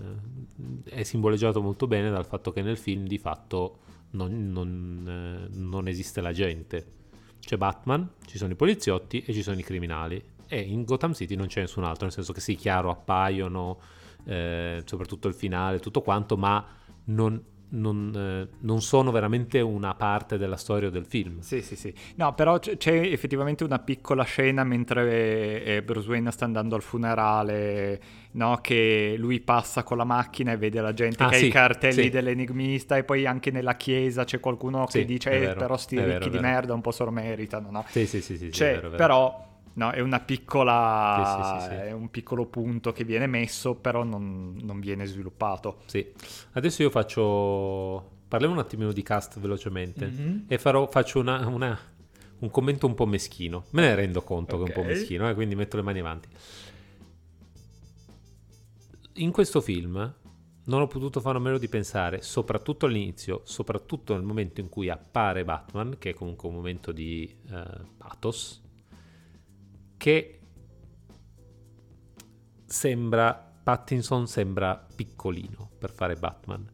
è simboleggiato molto bene dal fatto che nel film di fatto non, non, eh, non esiste la gente. C'è Batman, ci sono i poliziotti e ci sono i criminali. E in Gotham City non c'è nessun altro, nel senso che sì, chiaro, appaiono eh, soprattutto il finale, tutto quanto, ma non, non, eh, non, sono veramente una parte della storia del film. Sì, sì, sì. No, però c- c'è effettivamente una piccola scena mentre eh, Bruce Wayne sta andando al funerale, no? che lui passa con la macchina e vede la gente ah, che sì, ha i cartelli sì. dell'enigmista e poi anche nella chiesa c'è qualcuno sì, che dice eh, però sti ricchi vero, di merda un po' sormeritano, no? Sì, sì, sì, sì, c'è, vero, vero. però No, è una piccola. Sì, sì, sì, è un piccolo punto che viene messo, però non, non, viene sviluppato. Sì. Adesso io faccio. Parliamo un attimino di cast velocemente. Mm-hmm. E farò, faccio una, una, un commento un po' meschino. Me ne rendo conto okay. che è un po' meschino, eh, quindi metto le mani avanti. In questo film non ho potuto fare a meno di pensare, soprattutto all'inizio, soprattutto nel momento in cui appare Batman, che è comunque un momento di uh, pathos che sembra Pattinson sembra piccolino per fare Batman.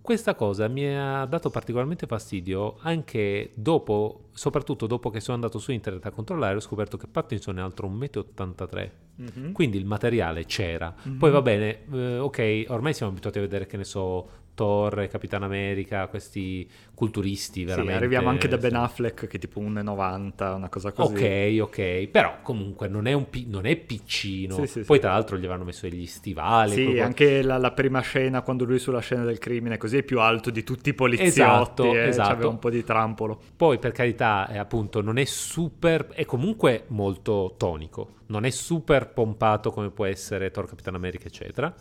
Questa cosa mi ha dato particolarmente fastidio anche dopo, soprattutto dopo che sono andato su internet a controllare, ho scoperto che Pattinson è altro 1,83 m. Mm-hmm. Quindi il materiale c'era. Mm-hmm. Poi va bene, eh, ok, ormai siamo abituati a vedere che ne so Thor, Capitan America, questi culturisti veramente. Sì, arriviamo anche da Ben Affleck che è tipo 1,90, una cosa così. Ok, ok, però comunque non è, un pi- non è piccino. Sì, sì, Poi tra l'altro gli avranno messo gli stivali. Sì, proprio... anche la, la, prima scena, quando lui sulla scena del crimine, così è più alto di tutti i poliziotti. Esatto, eh, esatto. C'aveva un po' di trampolo. Poi per carità, è appunto, non è super, è comunque molto tonico. Non è super pompato come può essere Thor, Capitan America, eccetera.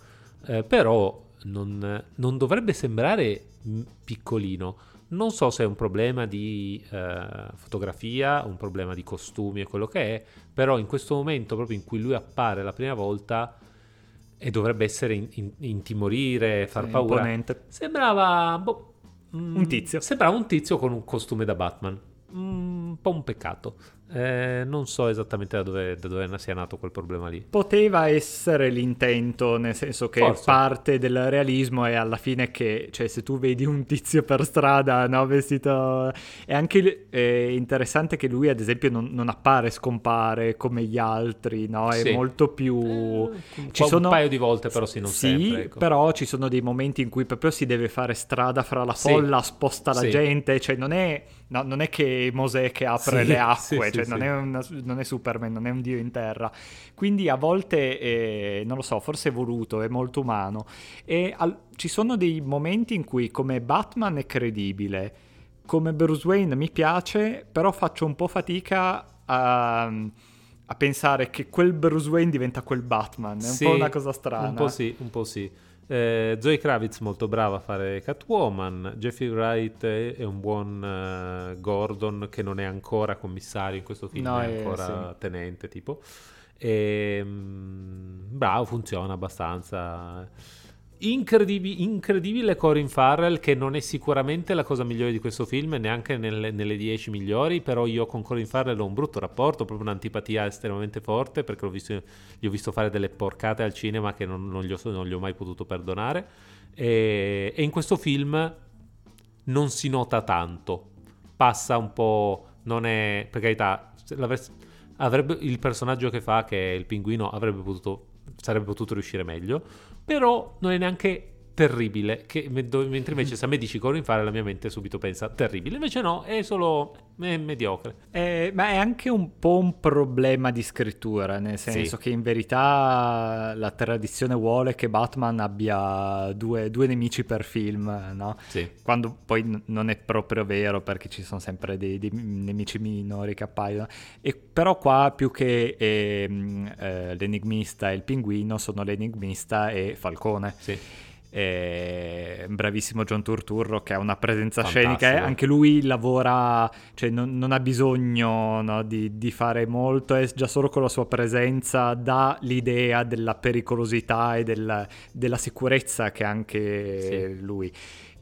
Eh, però non, non dovrebbe sembrare piccolino. Non so se è un problema di eh, fotografia, un problema di costumi e quello che è, però in questo momento, proprio in cui lui appare la prima volta e dovrebbe essere in, in, intimorire, far sì, paura, imponente. sembrava boh, un tizio. Sembrava un tizio con un costume da Batman. Un po' un peccato. Eh, non so esattamente da dove, da dove, sia nato quel problema lì. Poteva essere l'intento, nel senso che Forse. parte del realismo è alla fine che, cioè, se tu vedi un tizio per strada, no, vestito... È anche eh, interessante che lui, ad esempio, non, non, appare, scompare come gli altri, no? È sì. molto più... Eh, ci sono... Un paio di volte, però sì, non sì, sempre. Ecco. però ci sono dei momenti in cui proprio si deve fare strada fra la folla, sì. sposta la gente, cioè non è No, non è che Mosè che apre sì, le acque, sì, cioè sì, non, è una, non, è Superman, non è un dio in terra. Quindi a volte, è, non lo so, forse è voluto, è molto umano. E al, ci sono dei momenti in cui come Batman è credibile, come Bruce Wayne mi piace, però faccio un po' fatica a, a pensare che quel Bruce Wayne diventa quel Batman. È un po' una cosa strana. Un po' sì, un po' sì. Eh, Zoe Kravitz molto brava a fare Catwoman, Jeffrey Wright è, un buon uh, Gordon che non è ancora commissario in questo film, no, è ancora sì. tenente tipo. E, um, bravo, funziona abbastanza. Incredibi- incredibile Corin Farrell che non è sicuramente la cosa migliore di questo film neanche nelle, nelle 10 migliori però io con Corin Farrell ho un brutto rapporto proprio un'antipatia estremamente forte perché visto, gli ho visto fare delle porcate al cinema che non, non, gli, ho, non gli, ho, mai potuto perdonare. E, e in questo film non si nota tanto. Passa un po' non è per carità avrebbe, il personaggio che fa che è il pinguino avrebbe potuto sarebbe potuto riuscire meglio però non è neanche terribile, che, mentre invece se a me dici Colin Farrell la mia mente subito pensa terribile, invece no, è solo è mediocre. Eh, ma è anche un po' un problema di scrittura, nel senso sì. che in verità la tradizione vuole che Batman abbia due, due nemici per film, no? Sì. Quando poi n- non è proprio vero perché ci sono sempre dei, dei nemici minori che appaiono. E però qua più che eh, eh, l'enigmista e il pinguino sono l'enigmista e Falcone. Sì eh, bravissimo John Turturro che ha una presenza Fantastico. scenica, anche lui lavora, cioè non, non ha bisogno no, di, di, fare molto, è già solo con la sua presenza dà l'idea della pericolosità e del, della sicurezza che ha anche sì. lui.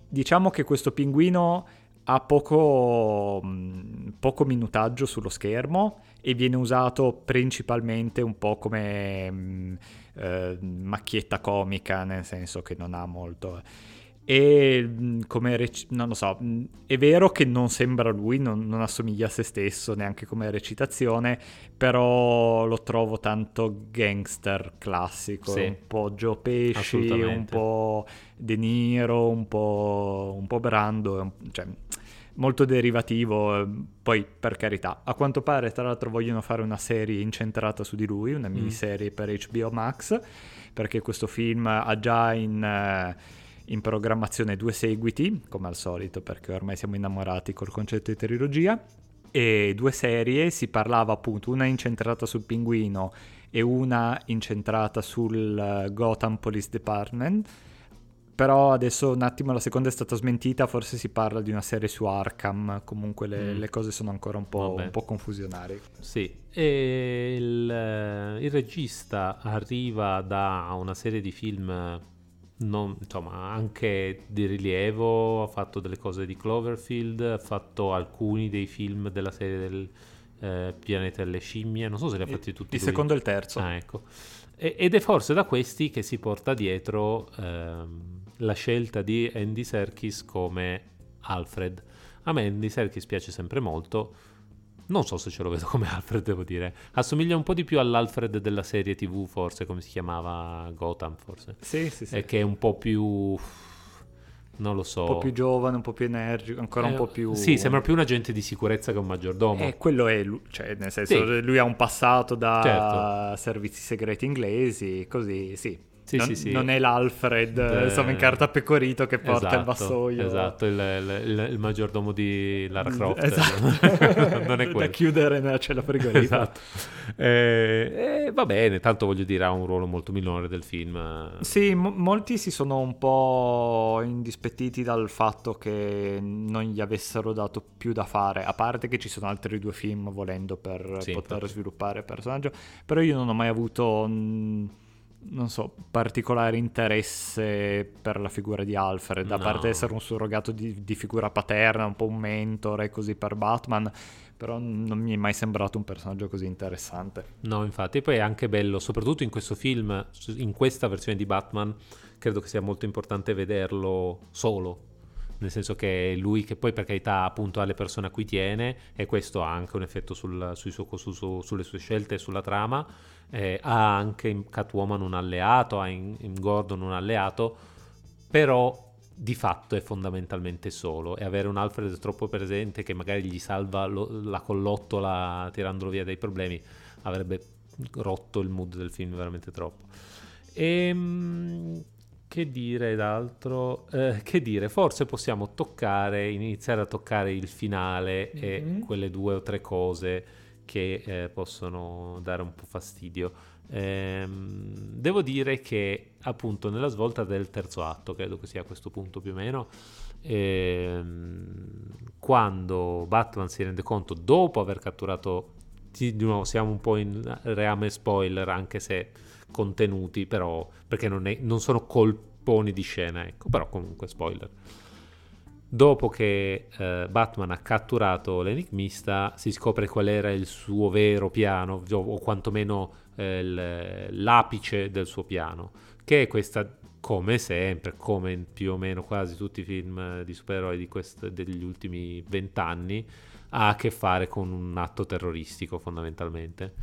Diciamo che questo pinguino ha poco, poco minutaggio sullo schermo e viene usato principalmente un po' come eh, macchietta comica, nel senso che non ha molto... E mm, come rec- non lo so, mm, è vero che non sembra lui, non, non, assomiglia a se stesso neanche come recitazione, però lo trovo tanto gangster classico, sì, un po' Joe Pesci, un po' De Niro, un po', un po Brando, cioè molto derivativo, eh, poi per carità. A quanto pare, tra l'altro, vogliono fare una serie incentrata su di lui, una mm. miniserie mm. per HBO Max, perché questo film ha già in, eh, in, programmazione due seguiti, come al solito, perché ormai siamo innamorati col concetto di trilogia. E due serie, si parlava appunto una incentrata sul pinguino e una incentrata sul eh, Gotham Police Department però adesso un attimo la seconda è stata smentita, forse si parla di una serie su Arkham, comunque le, mm. le cose sono ancora un po', un po', confusionarie. Sì, e il, il, regista arriva da una serie di film non, insomma, anche di rilievo, ha fatto delle cose di Cloverfield, ha fatto alcuni dei film della serie del eh, Pianeta delle Scimmie, non so se li ha fatti tutti. Il lui. secondo e il terzo. Ah, ecco. Ed è forse da questi che si porta dietro... Ehm, la scelta di Andy Serkis come Alfred. A me Andy Serkis piace sempre molto. Non so se ce lo vedo come *laughs* Alfred, devo dire. Assomiglia un po' di più all'Alfred della serie TV, forse, come si chiamava Gotham, forse. Sì, sì, sì. E che è un po' più... Non lo so. Un po' più giovane, un po' più energico, ancora eh, un po' più... Sì, sembra più un agente di sicurezza che un maggiordomo. E eh, quello è lui, cioè nel senso sì. lui ha un passato da certo. servizi segreti inglesi, così, sì. Sì, non, sì, sì. non è l'Alfred, De... insomma, in carta pecorito che porta esatto, il vassoio. Esatto, il, il, il, maggiordomo di Lara Croft. Esatto. *laughs* non è quello. Da chiudere nella cella frigorifera. esatto. Eh, eh, va bene, tanto voglio dire, ha un ruolo molto minore del film. Sì, mo- molti si sono un po' indispettiti dal fatto che non gli avessero dato più da fare, a parte che ci sono altri due film volendo per sì, poter infatti. sviluppare il personaggio, però io non ho mai avuto... Mh, non so, particolare interesse per la figura di Alfred, a parte essere un surrogato di, di, figura paterna, un po' un mentore così per Batman, però non mi è mai sembrato un personaggio così interessante. No, infatti, poi è anche bello, soprattutto in questo film, in questa versione di Batman, credo che sia molto importante vederlo solo, nel senso che lui che poi per carità appunto ha le persone a cui tiene e questo ha anche un effetto sul, su, su, sulle sue scelte e sulla trama eh, ha anche in Catwoman un alleato, ha in, in Gordon un alleato, però di fatto è fondamentalmente solo e avere un Alfred troppo presente che magari gli salva lo, la collottola tirandolo via dai problemi avrebbe rotto il mood del film veramente troppo. E, ehm, che dire d'altro? Eh, che dire, forse possiamo toccare, iniziare a toccare il finale mm-hmm. e quelle due o tre cose che eh, possono dare un po' fastidio. Ehm, devo dire che appunto nella svolta del terzo atto, credo che sia a questo punto più o meno, ehm, quando Batman si rende conto dopo aver catturato, di nuovo siamo un po' in reame spoiler anche se contenuti, però perché non, è, non sono colponi di scena, ecco, però comunque spoiler Dopo che eh, Batman ha catturato l'enigmista, si scopre qual era il suo vero piano, o quantomeno eh, l'apice del suo piano, che è questa, come sempre, come più o meno quasi tutti i film di supereroi quest- degli ultimi vent'anni, ha a che fare con un atto terroristico fondamentalmente.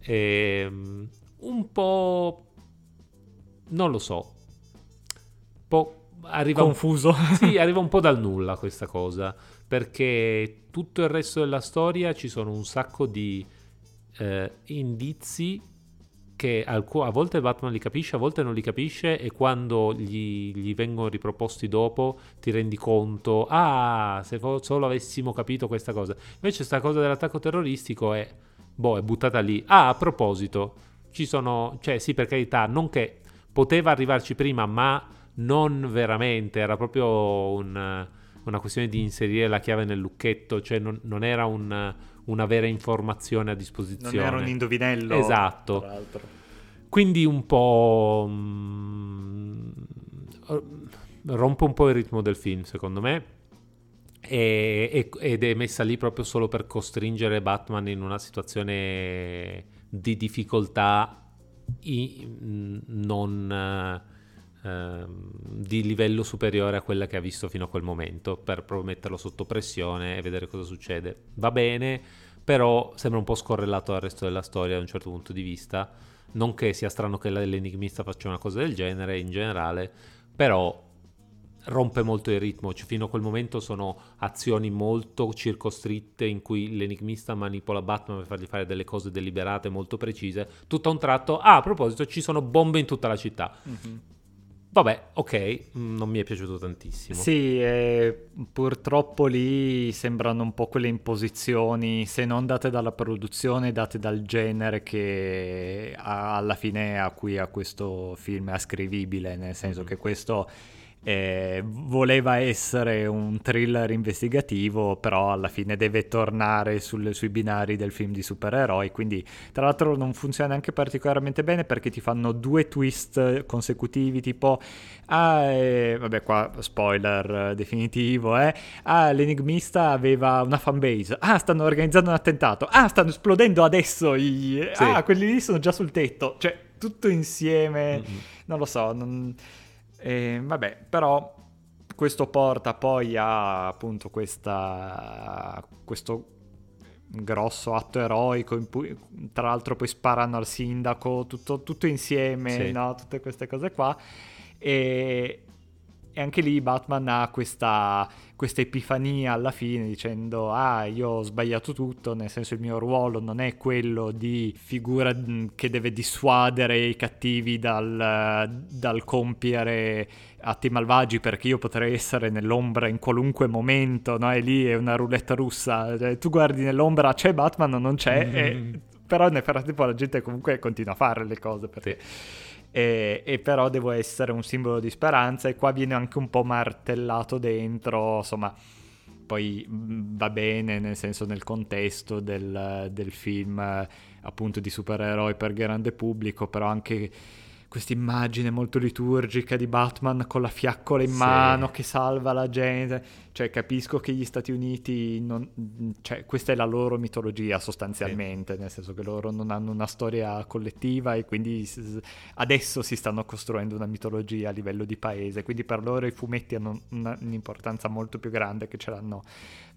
E, um, un po'... non lo so, po' arriva confuso. Un, *laughs* sì, *laughs* arriva un po' dal nulla questa cosa, perché tutto il resto della storia ci sono un sacco di eh, indizi che a volte Batman li capisce, a volte non li capisce e quando gli, gli vengono riproposti dopo ti rendi conto, ah, se solo avessimo capito questa cosa. Invece sta cosa dell'attacco terroristico è, boh, è buttata lì. Ah, a proposito, ci sono, cioè sì, per carità, non che poteva arrivarci prima, ma non veramente, era proprio un, una questione di inserire la chiave nel lucchetto, cioè non, non era un, una vera informazione a disposizione. Non era un indovinello. Esatto. Quindi un po'... Mm, rompe un po' il ritmo del film, secondo me. E, ed è messa lì proprio solo per costringere Batman in una situazione di difficoltà non uh, di livello superiore a quella che ha visto fino a quel momento per metterlo sotto pressione e vedere cosa succede. Va bene, però sembra un po' scorrelato dal resto della storia da un certo punto di vista. Non che sia strano che l'enigmista faccia una cosa del genere in generale, però rompe molto il ritmo, cioè, fino a quel momento sono azioni molto circoscritte in cui l'enigmista manipola Batman per fargli fare delle cose deliberate molto precise, tutto a un tratto, ah a proposito ci sono bombe in tutta la città. Mm-hmm. Vabbè, ok, mm, non mi è piaciuto tantissimo. Sì, eh, purtroppo lì sembrano un po' quelle imposizioni, se non date dalla produzione, date dal genere che alla fine a cui a questo film è ascrivibile, nel senso mm-hmm. che questo eh, voleva essere un thriller investigativo, però alla fine deve tornare sul, sui binari del film di supereroi. Quindi, tra l'altro, non funziona neanche particolarmente bene perché ti fanno due twist consecutivi, tipo, ah, eh, vabbè, qua spoiler definitivo, eh. Ah, l'enigmista aveva una fanbase. Ah, stanno organizzando un attentato. Ah, stanno esplodendo adesso. I... Sì. Ah, quelli lì sono già sul tetto. Cioè, tutto insieme. Mm-hmm. Non lo so. Non e, vabbè, però questo porta poi a appunto questa, questo grosso atto eroico in cui tra l'altro poi sparano al sindaco tutto, tutto insieme sì. no? tutte queste cose qua e, e anche lì Batman ha questa, questa, epifania alla fine dicendo ah io ho sbagliato tutto, nel senso il mio ruolo non è quello di figura che deve dissuadere i cattivi dal, dal compiere atti malvagi perché io potrei essere nell'ombra in qualunque momento, no? E lì è una roulette russa, cioè, tu guardi nell'ombra c'è Batman o non c'è, mm-hmm. e, *laughs* però nel frattempo la gente comunque continua a fare le cose perché... Sì e, e, però devo essere un simbolo di speranza e qua viene anche un po' martellato dentro, insomma, poi va bene nel senso nel contesto del, del film appunto di supereroi per grande pubblico, però anche questa immagine molto liturgica di Batman con la fiaccola in sì. mano che salva la gente. Cioè, capisco che gli Stati Uniti, non, cioè, questa è la loro mitologia sostanzialmente, sì. nel senso che loro non hanno una storia collettiva e quindi adesso si stanno costruendo una mitologia a livello di paese, quindi per loro i fumetti hanno un'importanza molto più grande che ce l'hanno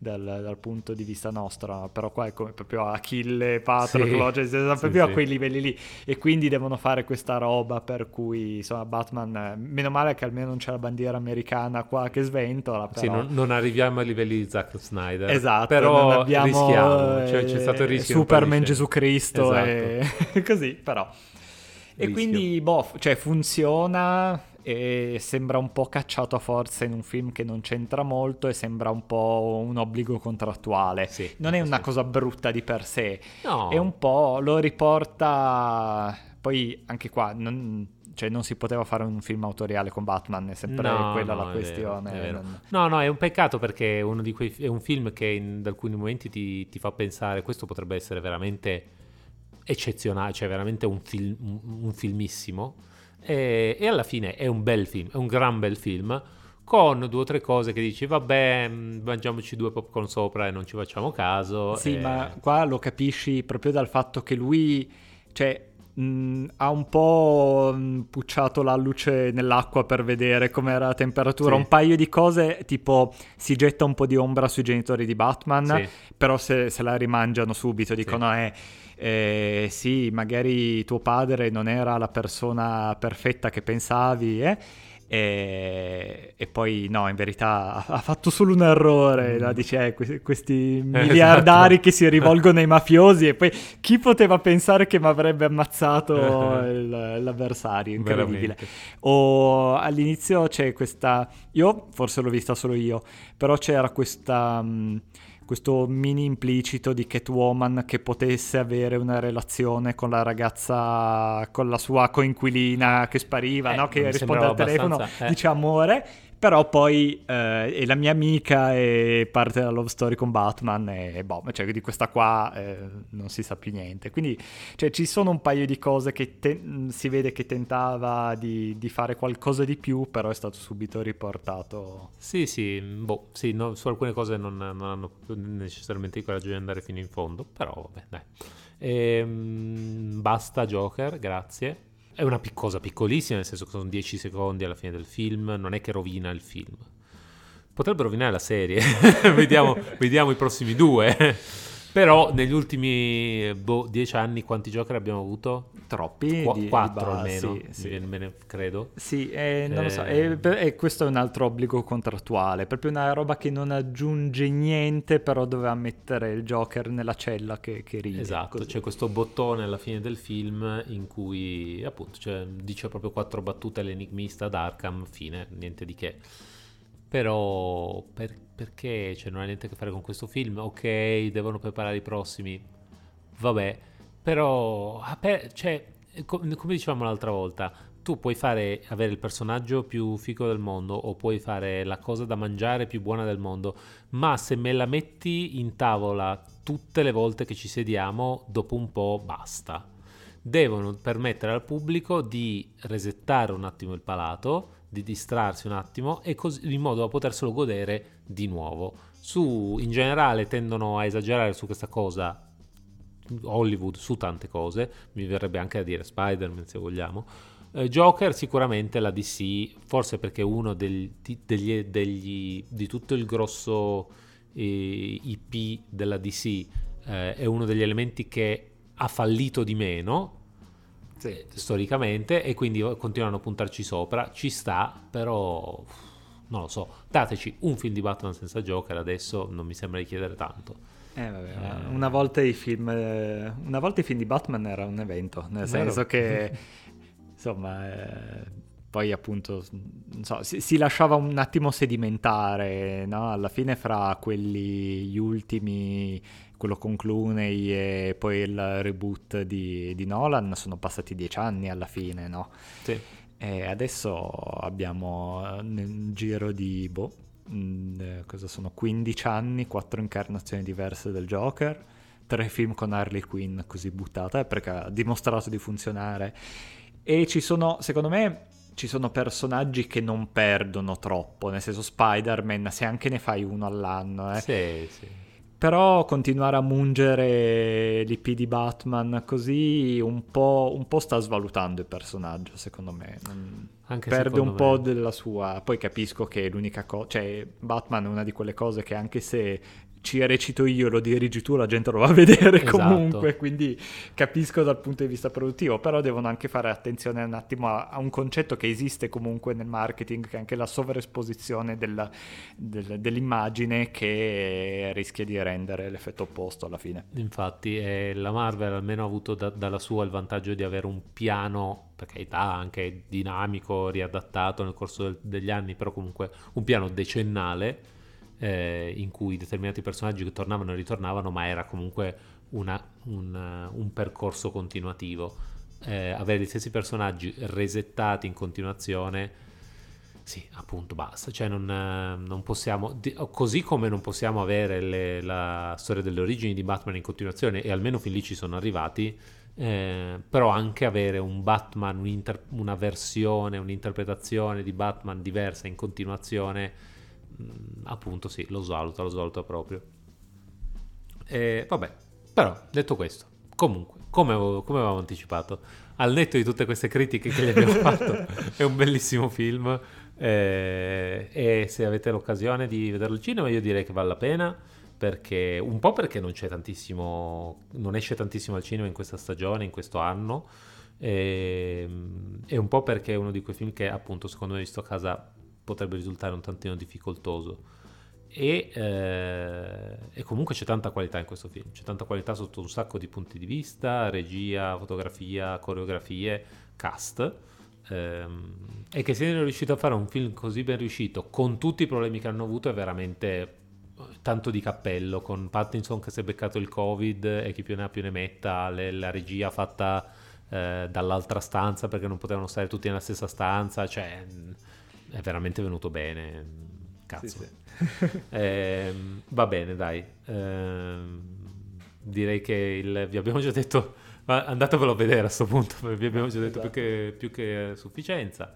dal, dal, punto di vista nostro, però qua è come proprio Achille, Patroclo, sì, cioè, proprio sì, a quei livelli lì e quindi devono fare questa roba per cui insomma Batman, meno male che almeno non c'è la bandiera americana qua che sventola, però... Sì, non, non arriviamo ai livelli di Zack Snyder, esatto, però abbiamo, rischiamo, cioè, c'è stato il rischio. Superman Gesù Cristo esatto. e *laughs* così, però... E rischio. quindi, boh, cioè funziona e sembra un po' cacciato a forza in un film che non c'entra molto e sembra un po' un obbligo contrattuale. Sì, non è una sì. cosa brutta di per sé, no. è un po' lo riporta poi anche qua non, cioè non si poteva fare un film autoriale con Batman, è sempre no, quella no, la questione. Vero, non... No, no, è un peccato perché è, uno di quei, è un film che in alcuni momenti ti, ti, fa pensare questo potrebbe essere veramente eccezionale, cioè veramente un, film, un filmissimo e, e, alla fine è un bel film, è un gran bel film con due o tre cose che dici vabbè mm, mangiamoci due popcorn sopra e non ci facciamo caso sì e... ma qua lo capisci proprio dal fatto che lui cioè mh, mm, ha un po' mm, pucciato la luce nell'acqua per vedere com'era la temperatura sì. un paio di cose tipo si getta un po' di ombra sui genitori di Batman sì. però se, se, la rimangiano subito dicono sì. eh eh, sì, magari tuo padre non era la persona perfetta che pensavi, eh? E, e, poi no, in verità ha, fatto solo un errore, mm. no? dice eh, questi, questi *laughs* miliardari esatto. che si rivolgono ai mafiosi e poi chi poteva pensare che mi avrebbe ammazzato *laughs* il, l'avversario, incredibile. Veramente. O all'inizio c'è questa, io forse l'ho vista solo io, però c'era questa... Mh, questo mini implicito di Catwoman che potesse avere una relazione con la ragazza, con la sua coinquilina che spariva, eh, no? che risponde al telefono, eh. dice amore, però poi eh, è la mia amica e parte della love story con Batman e boh, cioè di questa qua eh, non si sa più niente. Quindi cioè, ci sono un paio di cose che te- si vede che tentava di, di, fare qualcosa di più, però è stato subito riportato. Sì, sì, boh, sì no, su alcune cose non, non, hanno necessariamente il coraggio di andare fino in fondo, però vabbè, dai. Ehm, basta Joker, grazie. È una cosa piccolissima, nel senso che sono 10 secondi alla fine del film, non è che rovina il film. Potrebbe rovinare la serie, *laughs* vediamo, vediamo i prossimi due. Però negli ultimi boh, dieci anni quanti Joker abbiamo avuto? Troppi? Qu- quattro almeno, sì, sì. Bene, credo. Sì, eh, non eh... lo so, e, eh, e, questo è un altro obbligo contrattuale, proprio una roba che non aggiunge niente, però doveva mettere il Joker nella cella che, che ride. Esatto, così. c'è questo bottone alla fine del film in cui appunto cioè, dice proprio quattro battute all'enigmista ad Arkham, fine, niente di che. Però per, perché cioè, non ha niente a che fare con questo film? Ok, devono preparare i prossimi. Vabbè, però cioè, come dicevamo l'altra volta, tu puoi fare, avere il personaggio più figo del mondo o puoi fare la cosa da mangiare più buona del mondo, ma se me la metti in tavola tutte le volte che ci sediamo, dopo un po' basta. Devono permettere al pubblico di resettare un attimo il palato di distrarsi un attimo e così in modo da poterselo godere di nuovo. Su, in generale tendono a esagerare su questa cosa Hollywood su tante cose, mi verrebbe anche a dire Spider-Man se vogliamo. Eh, Joker sicuramente la DC, forse perché uno del, degli, degli, di tutto il grosso eh, IP della DC eh, è uno degli elementi che ha fallito di meno, sì. storicamente e quindi continuano a puntarci sopra. Ci sta, però non lo so. Dateci un film di Batman senza Joker adesso, non mi sembra di chiedere tanto. Eh, vabbè, eh. Una, volta i film, una volta i film di Batman era un evento, nel Vero. senso che *laughs* insomma. Eh, poi appunto so, si, si, lasciava un attimo sedimentare, no? alla fine fra quelli gli ultimi quello con Clooney e poi il reboot di, di Nolan sono passati dieci anni alla fine, no? Sì. E adesso abbiamo nel giro di, boh, mh, mm, eh, cosa sono, 15 anni, quattro incarnazioni diverse del Joker, tre film con Harley Quinn così buttata, eh, perché ha dimostrato di funzionare. E ci sono, secondo me, ci sono personaggi che non perdono troppo, nel senso Spider-Man, se anche ne fai uno all'anno, eh. Sì, sì però continuare a mungere l'IP di Batman così un po', un po sta svalutando il personaggio, secondo me. Anche Perde un me. po' della sua. Poi capisco che l'unica cosa. Cioè, Batman è una di quelle cose che anche se ci recito io, lo dirigi tu, la gente lo va a *laughs* vedere esatto. comunque, quindi capisco dal punto di vista produttivo, però devono anche fare attenzione un attimo a, a un concetto che esiste comunque nel marketing, che è anche la sovraesposizione della, del, dell'immagine che rischia di rendere l'effetto opposto alla fine. Infatti eh, la Marvel almeno ha avuto da, dalla sua il vantaggio di avere un piano per carità anche dinamico, riadattato nel corso del, degli anni, però comunque un piano decennale eh, in cui determinati personaggi che tornavano e ritornavano, ma era comunque una, un, un, percorso continuativo. Eh, avere gli stessi personaggi resettati in continuazione, sì, appunto, basta. Cioè, non, non possiamo, così come non possiamo avere le, la storia delle origini di Batman in continuazione, e almeno fin lì ci sono arrivati. Eh, però anche avere un Batman, una versione, un'interpretazione di Batman diversa in continuazione appunto sì, lo svaluta, lo svaluta proprio. E, vabbè, però detto questo, comunque, come, come avevamo anticipato, al netto di tutte queste critiche che gli abbiamo *laughs* fatto, è un bellissimo film eh, e se avete l'occasione di vederlo al cinema io direi che vale la pena perché un po' perché non c'è tantissimo non esce tantissimo al cinema in questa stagione, in questo anno E, è un po' perché è uno di quei film che appunto secondo me visto a casa potrebbe risultare un tantino difficoltoso. E, eh, e, comunque c'è tanta qualità in questo film, c'è tanta qualità sotto un sacco di punti di vista, regia, fotografia, coreografie, cast. Ehm, e che siano riuscito a fare un film così ben riuscito con tutti i problemi che hanno avuto è veramente eh, tanto di cappello con Pattinson che si è beccato il covid e chi più ne ha più ne metta le, la regia fatta eh, dall'altra stanza perché non potevano stare tutti nella stessa stanza cioè è veramente venuto bene cazzo sì, sì. *laughs* eh, va bene dai eh, direi che il, vi abbiamo già detto andatevelo a vedere a questo punto *laughs* vi abbiamo già detto esatto. più, che, più che sufficienza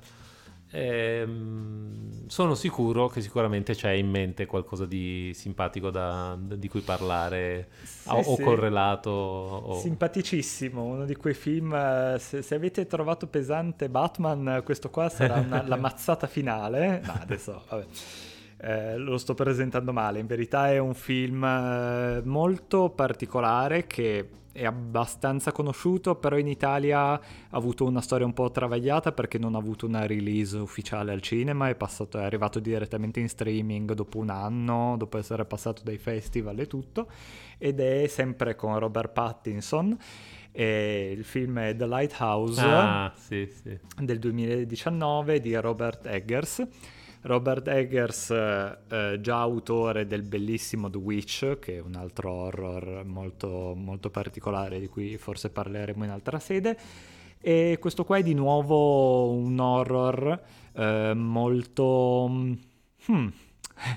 Ehm, sono sicuro che sicuramente c'è in mente qualcosa di simpatico da, di cui parlare sì, o, sì. correlato. O... Simpaticissimo, uno di quei film. Eh, se, se, avete trovato pesante Batman, questo qua sarà una, la *laughs* mazzata finale. No, adesso, vabbè. Eh, lo sto presentando male, in verità è un film eh, molto particolare che è abbastanza conosciuto, però in Italia ha avuto una storia un po' travagliata perché non ha avuto una release ufficiale al cinema, è, passato, è arrivato direttamente in streaming dopo un anno, dopo essere passato dai festival e tutto, ed è sempre con Robert Pattinson. E il film è The Lighthouse ah, sì, sì. del 2019 di Robert Eggers Robert Eggers, eh, già autore del bellissimo The Witch, che è un altro horror molto, molto particolare di cui forse parleremo in altra sede. E questo qua è di nuovo un horror eh, molto... Hmm,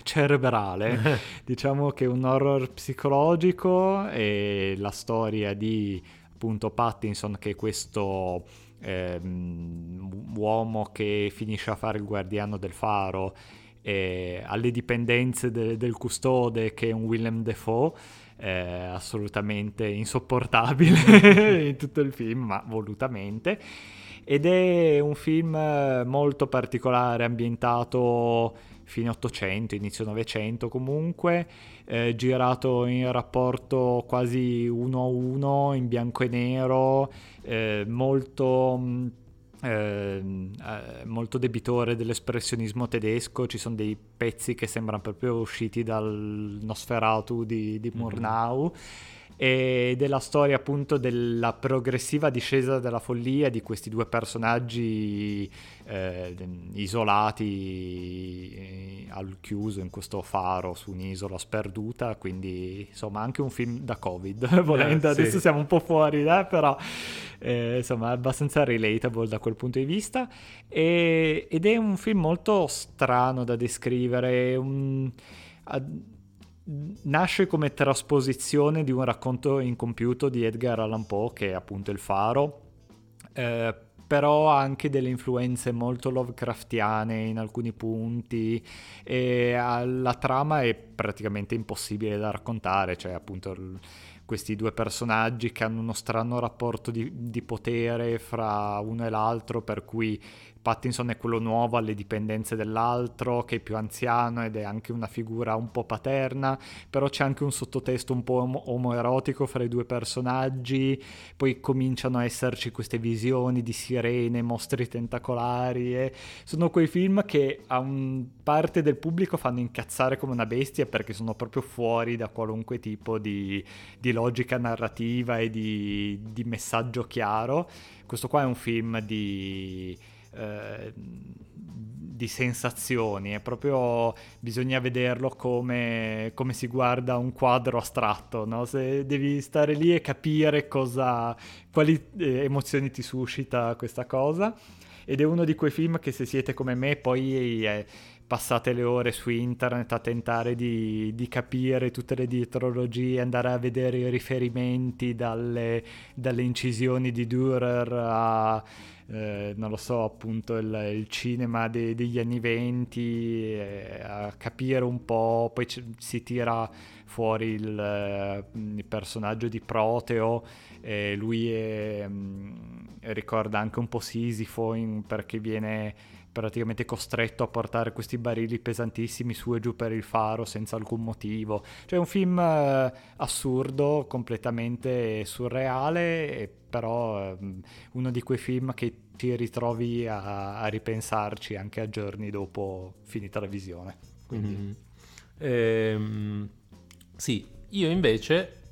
cerebrale, *laughs* diciamo che è un horror psicologico e la storia di appunto Pattinson che è questo ehm, uomo che finisce a fare il guardiano del faro eh, alle dipendenze de- del custode che è un Willem Dafoe eh, assolutamente insopportabile *laughs* in tutto il film ma volutamente. Ed è un film molto particolare ambientato fine 800, inizio 900 comunque, eh, girato in rapporto quasi uno a uno, in bianco e nero, eh, molto... Mm, eh, eh, molto debitore dell'espressionismo tedesco, ci sono dei pezzi che sembrano proprio usciti dal Nosferatu di, di mhm. Murnau. Mm-hmm ed è la storia appunto della progressiva discesa della follia di questi due personaggi eh, isolati eh, al chiuso in questo faro su un'isola sperduta, quindi insomma anche un film da Covid, *laughs* volendo, eh, sì. adesso siamo un po' fuori, eh, però insomma è abbastanza relatable da quel punto di vista e, ed è un film molto strano da descrivere, un, nasce come trasposizione di un racconto incompiuto di Edgar Allan Poe, che è appunto Il Faro, eh, però ha anche delle influenze molto Lovecraftiane in alcuni punti e la trama è praticamente impossibile da raccontare, cioè appunto questi due personaggi che hanno uno strano rapporto di, di potere fra uno e l'altro per cui Pattinson è quello nuovo alle dipendenze dell'altro, che è più anziano ed è anche una figura un po' paterna, però c'è anche un sottotesto un po' om- omoerotico fra i due personaggi, poi cominciano a esserci queste visioni di sirene, mostri tentacolari e sono quei film che a un parte del pubblico fanno incazzare come una bestia perché sono proprio fuori da qualunque tipo di, di logica narrativa e di, di messaggio chiaro. Questo qua è un film di eh, di sensazioni, è proprio bisogna vederlo come, come si guarda un quadro astratto, no? Se devi stare lì e capire cosa, quali eh, emozioni ti suscita questa cosa. Ed è uno di quei film che se siete come me poi eh, passate le ore su internet a tentare di, di, capire tutte le dietrologie, andare a vedere i riferimenti dalle, dalle incisioni di Dürer a eh, non lo so, appunto il, il cinema de, degli anni venti, eh, a capire un po', poi c- si tira fuori il, eh, il personaggio di Proteo, lui è, mh, mm, ricorda anche un po' Sisifo in, perché viene praticamente costretto a portare questi barili pesantissimi su e giù per il faro senza alcun motivo. Cioè un film eh, assurdo, completamente surreale, però eh, uno di quei film che ti ritrovi a, a, ripensarci anche a giorni dopo finita la visione. Quindi... Mm-hmm. Ehm, sì, io invece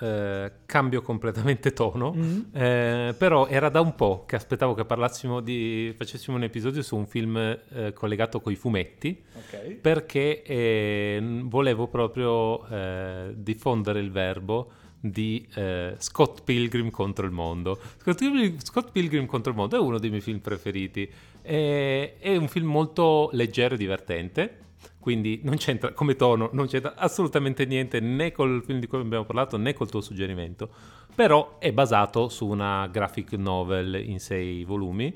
eh, cambio completamente tono, mm-hmm. eh, però era da un po' che aspettavo che parlassimo di, facessimo un episodio su un film eh, collegato con i fumetti, okay. perché eh, volevo proprio eh, diffondere il verbo di Scott Pilgrim contro il mondo. Scott Pilgrim, Scott Pilgrim, contro il mondo è uno dei miei film preferiti, è un film molto leggero e divertente quindi non c'entra come tono, non c'entra assolutamente niente né col film di cui abbiamo parlato né col tuo suggerimento, però è basato su una graphic novel in sei volumi.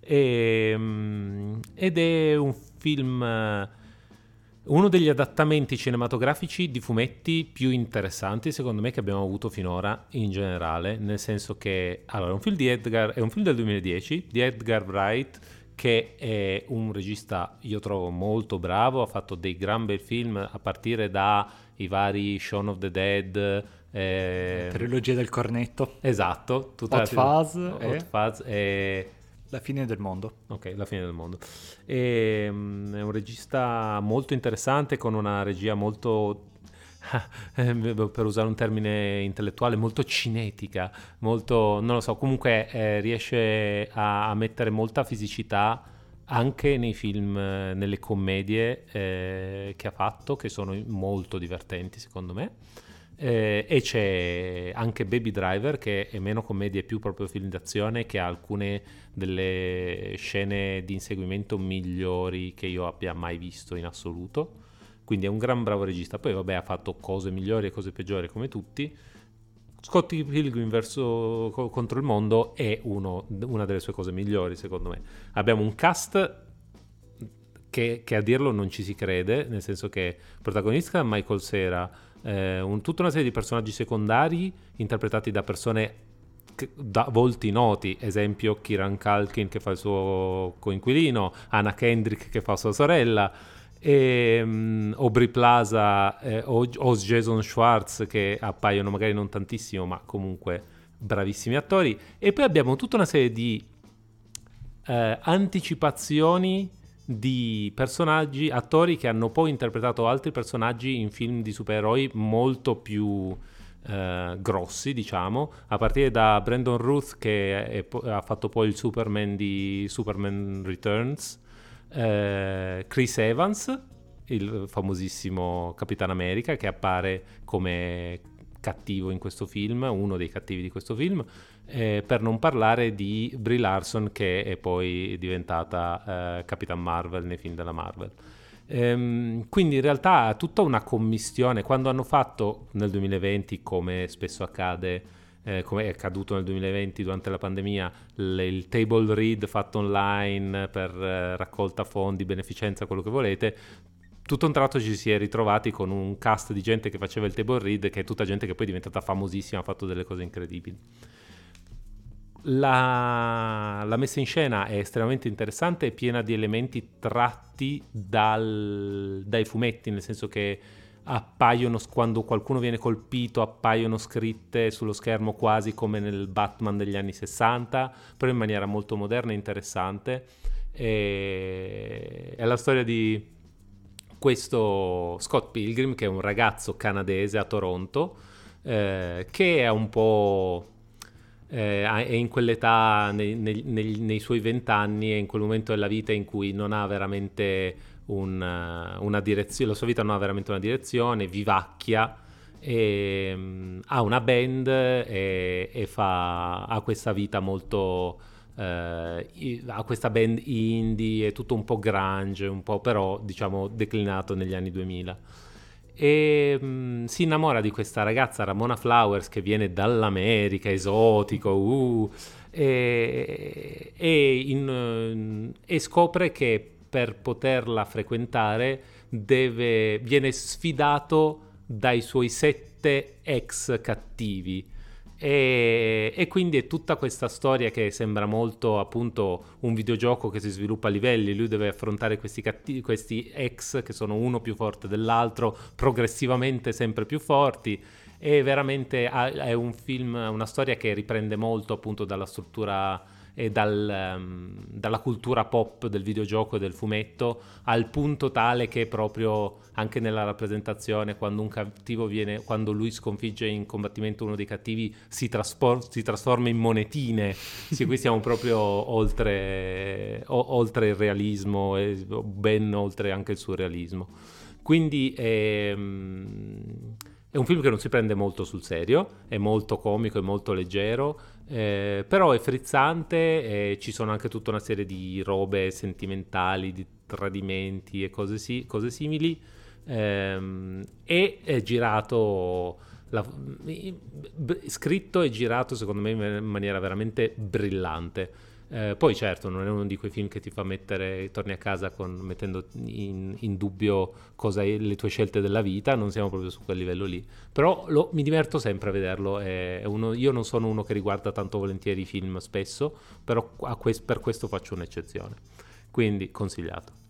E, ehm, ed è un film, uno degli adattamenti cinematografici di fumetti più interessanti secondo me che abbiamo avuto finora in generale, nel senso che allora, è un film di Edgar, è un film del 2010 di Edgar Wright che è un regista io trovo molto bravo, ha fatto dei gran bel film a partire dai vari Shaun of the Dead, eh, trilogia del cornetto. Esatto, tutta Hot Fuzz, Hot e... Fuzz e... La fine del mondo. Ok, la fine del mondo. E, um, è un regista molto interessante con una regia molto Eh, per usare un termine intellettuale, molto cinetica, molto, non lo so, comunque eh, riesce a, a, mettere molta fisicità anche nei film, eh, nelle commedie eh, che ha fatto, che sono molto divertenti secondo me. Eh, e c'è anche Baby Driver che è meno commedia e più proprio film d'azione che ha alcune delle scene di inseguimento migliori che io abbia mai visto in assoluto quindi è un gran bravo regista. Poi, vabbè, ha fatto cose migliori e cose peggiori come tutti. Scotty Pilgrim verso, contro il mondo è uno, una delle sue cose migliori, secondo me. Abbiamo un cast che, che, a dirlo non ci si crede, nel senso che protagonista Michael Cera, eh, un, tutta una serie di personaggi secondari interpretati da persone da volti noti, esempio Kiran Kalkin che fa il suo coinquilino, Anna Kendrick che fa sua sorella, e um, Aubrey Plaza eh, o, o, Jason Schwartz che appaiono magari non tantissimo ma comunque bravissimi attori. E poi abbiamo tutta una serie di eh, anticipazioni di personaggi, attori che hanno poi interpretato altri personaggi in film di supereroi molto più eh, grossi, diciamo, a partire da Brandon Ruth che è, è, ha fatto poi il Superman di Superman Returns, eh, Chris Evans, il famosissimo Capitan America che appare come cattivo in questo film, uno dei cattivi di questo film, eh, per non parlare di Brie Larson che è poi diventata eh, Capitan Marvel nei film della Marvel. Ehm, quindi in realtà tutta una commistione, quando hanno fatto nel 2020, come spesso accade, eh, come è accaduto nel 2020 durante la pandemia, l- il table read fatto online per eh, raccolta fondi, beneficenza, quello che volete, tutto un tratto ci si è ritrovati con un cast di gente che faceva il table read, che è tutta gente che poi è diventata famosissima, ha fatto delle cose incredibili. La, la, messa in scena è estremamente interessante, è piena di elementi tratti dal, dai fumetti, nel senso che appaiono quando qualcuno viene colpito, appaiono scritte sullo schermo quasi come nel Batman degli anni 60, però in maniera molto moderna e interessante. E... È la storia di questo Scott Pilgrim, che è un ragazzo canadese a Toronto, eh, che è un po'... Eh, è in quell'età, nei, nei, nei, nei suoi vent'anni, è in quel momento della vita in cui non ha veramente un, eh, una direzione, la sua vita non ha veramente una direzione, vivacchia, e, um, ha una band e, e fa, ha questa vita molto... Uh, ha questa band indie, è tutto un po' grunge, un po' però diciamo declinato negli anni 2000 e um, si innamora di questa ragazza Ramona Flowers che viene dall'America, esotico, uh, e, e, in, e scopre che per poterla frequentare deve, viene sfidato dai suoi sette ex cattivi. E, e, quindi è tutta questa storia che sembra molto appunto un videogioco che si sviluppa a livelli, lui deve affrontare questi, cattivi, questi ex che sono uno più forte dell'altro, progressivamente sempre più forti. E veramente è un film, una storia che riprende molto appunto dalla struttura e dal, um, dalla cultura pop del videogioco e del fumetto al punto tale che proprio anche nella rappresentazione quando un cattivo viene quando lui sconfigge in combattimento uno dei cattivi si, traspor- si trasforma in monetine. Sì, qui siamo proprio oltre, o- oltre il realismo e ben oltre anche il surrealismo. Quindi ehm, è un film che non si prende molto sul serio, è molto comico, è molto leggero, eh, però è frizzante e ci sono anche tutta una serie di robe sentimentali, di tradimenti e cose, si- cose simili. Ehm, e è girato, la, scritto e girato secondo me in maniera veramente brillante. Eh, poi certo non è uno di quei film che ti fa mettere, torni a casa con, mettendo in, in dubbio cosa è, le tue scelte della vita, non siamo proprio su quel livello lì, però lo, mi diverto sempre a vederlo, è uno, io non sono uno che riguarda tanto volentieri i film spesso, però quest, per questo faccio un'eccezione, quindi consigliato.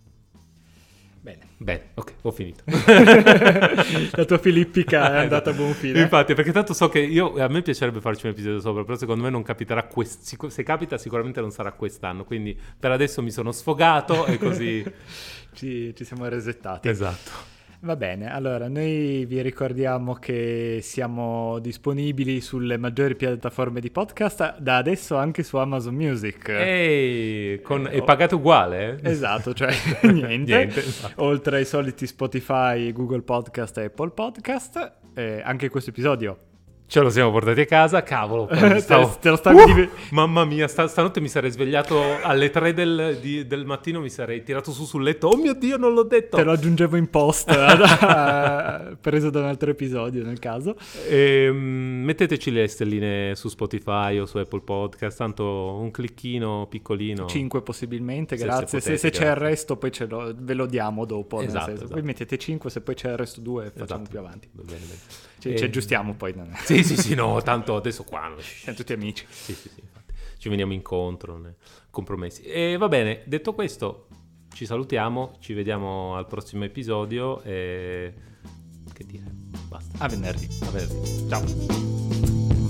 Bene. Bene, ok, ho finito. *laughs* La tua filippica è andata a buon fine. Infatti, perché tanto so che io, a me piacerebbe farci un episodio sopra, però secondo me non capiterà, quest- se capita sicuramente non sarà quest'anno, quindi per adesso mi sono sfogato e così... *laughs* ci, ci siamo resettati. Esatto. Va bene, allora noi vi ricordiamo che siamo disponibili sulle maggiori piattaforme di podcast, da adesso anche su Amazon Music. Ehi, con... eh, è pagato uguale? Eh? Esatto, cioè *laughs* *laughs* niente. niente esatto. Oltre ai soliti Spotify, Google Podcast e Apple Podcast, eh, anche questo episodio Ce lo siamo portati a casa, cavolo. *laughs* Stavo... te, lo stavi uh, div- Mamma mia, sta- stanotte mi sarei svegliato alle 3 del, di, del, mattino, mi sarei tirato su sul letto. Oh mio Dio, non l'ho detto. Te lo aggiungevo in post, *laughs* preso da un altro episodio nel caso. E, um, metteteci le stelline su Spotify o su Apple Podcast, tanto un clicchino piccolino. 5 possibilmente, se grazie. Se, potete, se, grazie. c'è il resto poi lo, ve lo diamo dopo. Esatto, esatto. Voi mettete 5, se poi c'è il resto 2 facciamo esatto. più avanti. Bene, bene. Ci, ci aggiustiamo poi. Non è. Sì, sì, sì, no, tanto adesso qua... *laughs* Siamo tutti amici. Sì, sì, sì, infatti. Ci veniamo incontro, né? compromessi. E va bene, detto questo, ci salutiamo, ci vediamo al prossimo episodio e... Che dire, basta. A venerdì. A venerdì. Ciao.